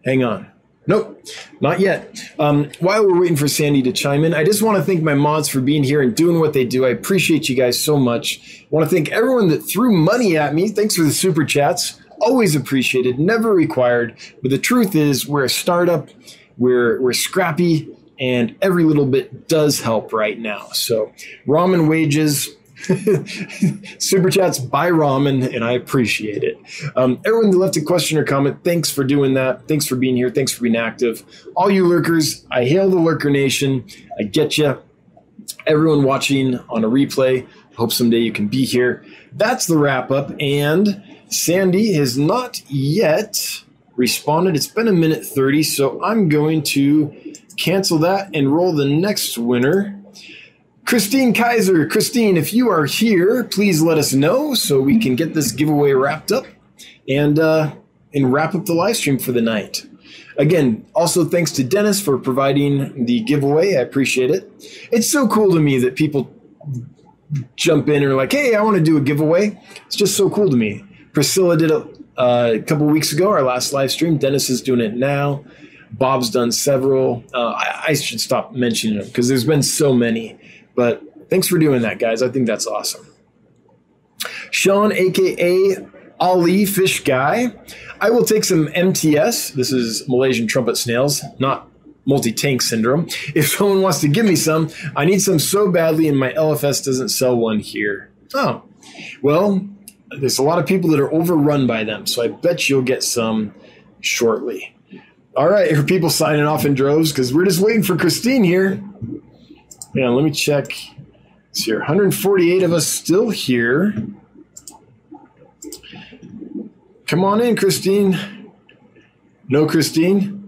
Hang on. Nope, not yet. Um, while we're waiting for Sandy to chime in, I just want to thank my mods for being here and doing what they do. I appreciate you guys so much. I want to thank everyone that threw money at me. Thanks for the super chats. Always appreciated, never required. But the truth is, we're a startup, we're, we're scrappy, and every little bit does help right now. So, ramen wages, Super chats buy ramen, and I appreciate it. Um, everyone that left a question or comment, thanks for doing that. Thanks for being here. Thanks for being active. All you lurkers, I hail the lurker nation. I get you. Everyone watching on a replay, hope someday you can be here. That's the wrap up. And Sandy has not yet responded. It's been a minute 30, so I'm going to cancel that and roll the next winner. Christine Kaiser. Christine, if you are here, please let us know so we can get this giveaway wrapped up and uh, and wrap up the live stream for the night. Again, also thanks to Dennis for providing the giveaway. I appreciate it. It's so cool to me that people jump in and are like, "Hey, I want to do a giveaway." It's just so cool to me. Priscilla did it uh, a couple weeks ago, our last live stream. Dennis is doing it now. Bob's done several. Uh, I, I should stop mentioning them because there's been so many. But thanks for doing that, guys. I think that's awesome. Sean, aka Ali Fish Guy. I will take some MTS. This is Malaysian trumpet snails, not multi tank syndrome. If someone wants to give me some, I need some so badly, and my LFS doesn't sell one here. Oh, well, there's a lot of people that are overrun by them, so I bet you'll get some shortly. All right, are people signing off in droves? Because we're just waiting for Christine here. Yeah, let me check. It's here. 148 of us still here. Come on in, Christine. No, Christine.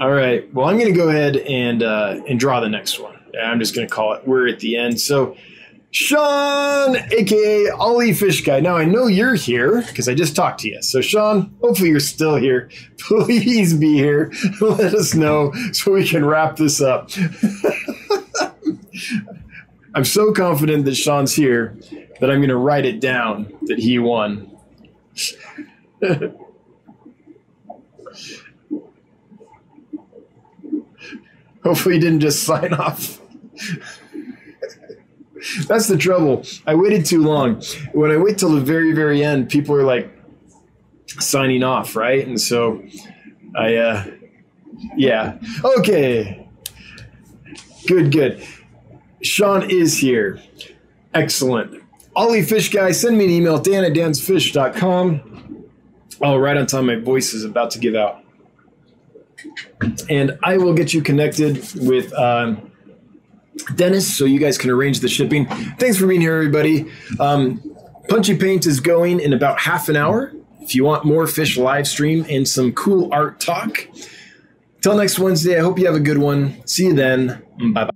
All right. Well, I'm going to go ahead and uh, and draw the next one. I'm just going to call it. We're at the end. So, Sean, aka Ollie Fish Guy. Now I know you're here because I just talked to you. So, Sean, hopefully you're still here. Please be here. Let us know so we can wrap this up. I'm so confident that Sean's here that I'm going to write it down that he won. Hopefully, he didn't just sign off. That's the trouble. I waited too long. When I wait till the very, very end, people are like signing off, right? And so I, uh, yeah. Okay. Good, good. Sean is here. Excellent. Ollie Fish Guy, send me an email, dan at dansfish.com. Oh, right on time, my voice is about to give out. And I will get you connected with um, Dennis so you guys can arrange the shipping. Thanks for being here, everybody. Um, Punchy Paint is going in about half an hour. If you want more fish live stream and some cool art talk, till next Wednesday, I hope you have a good one. See you then. Bye bye.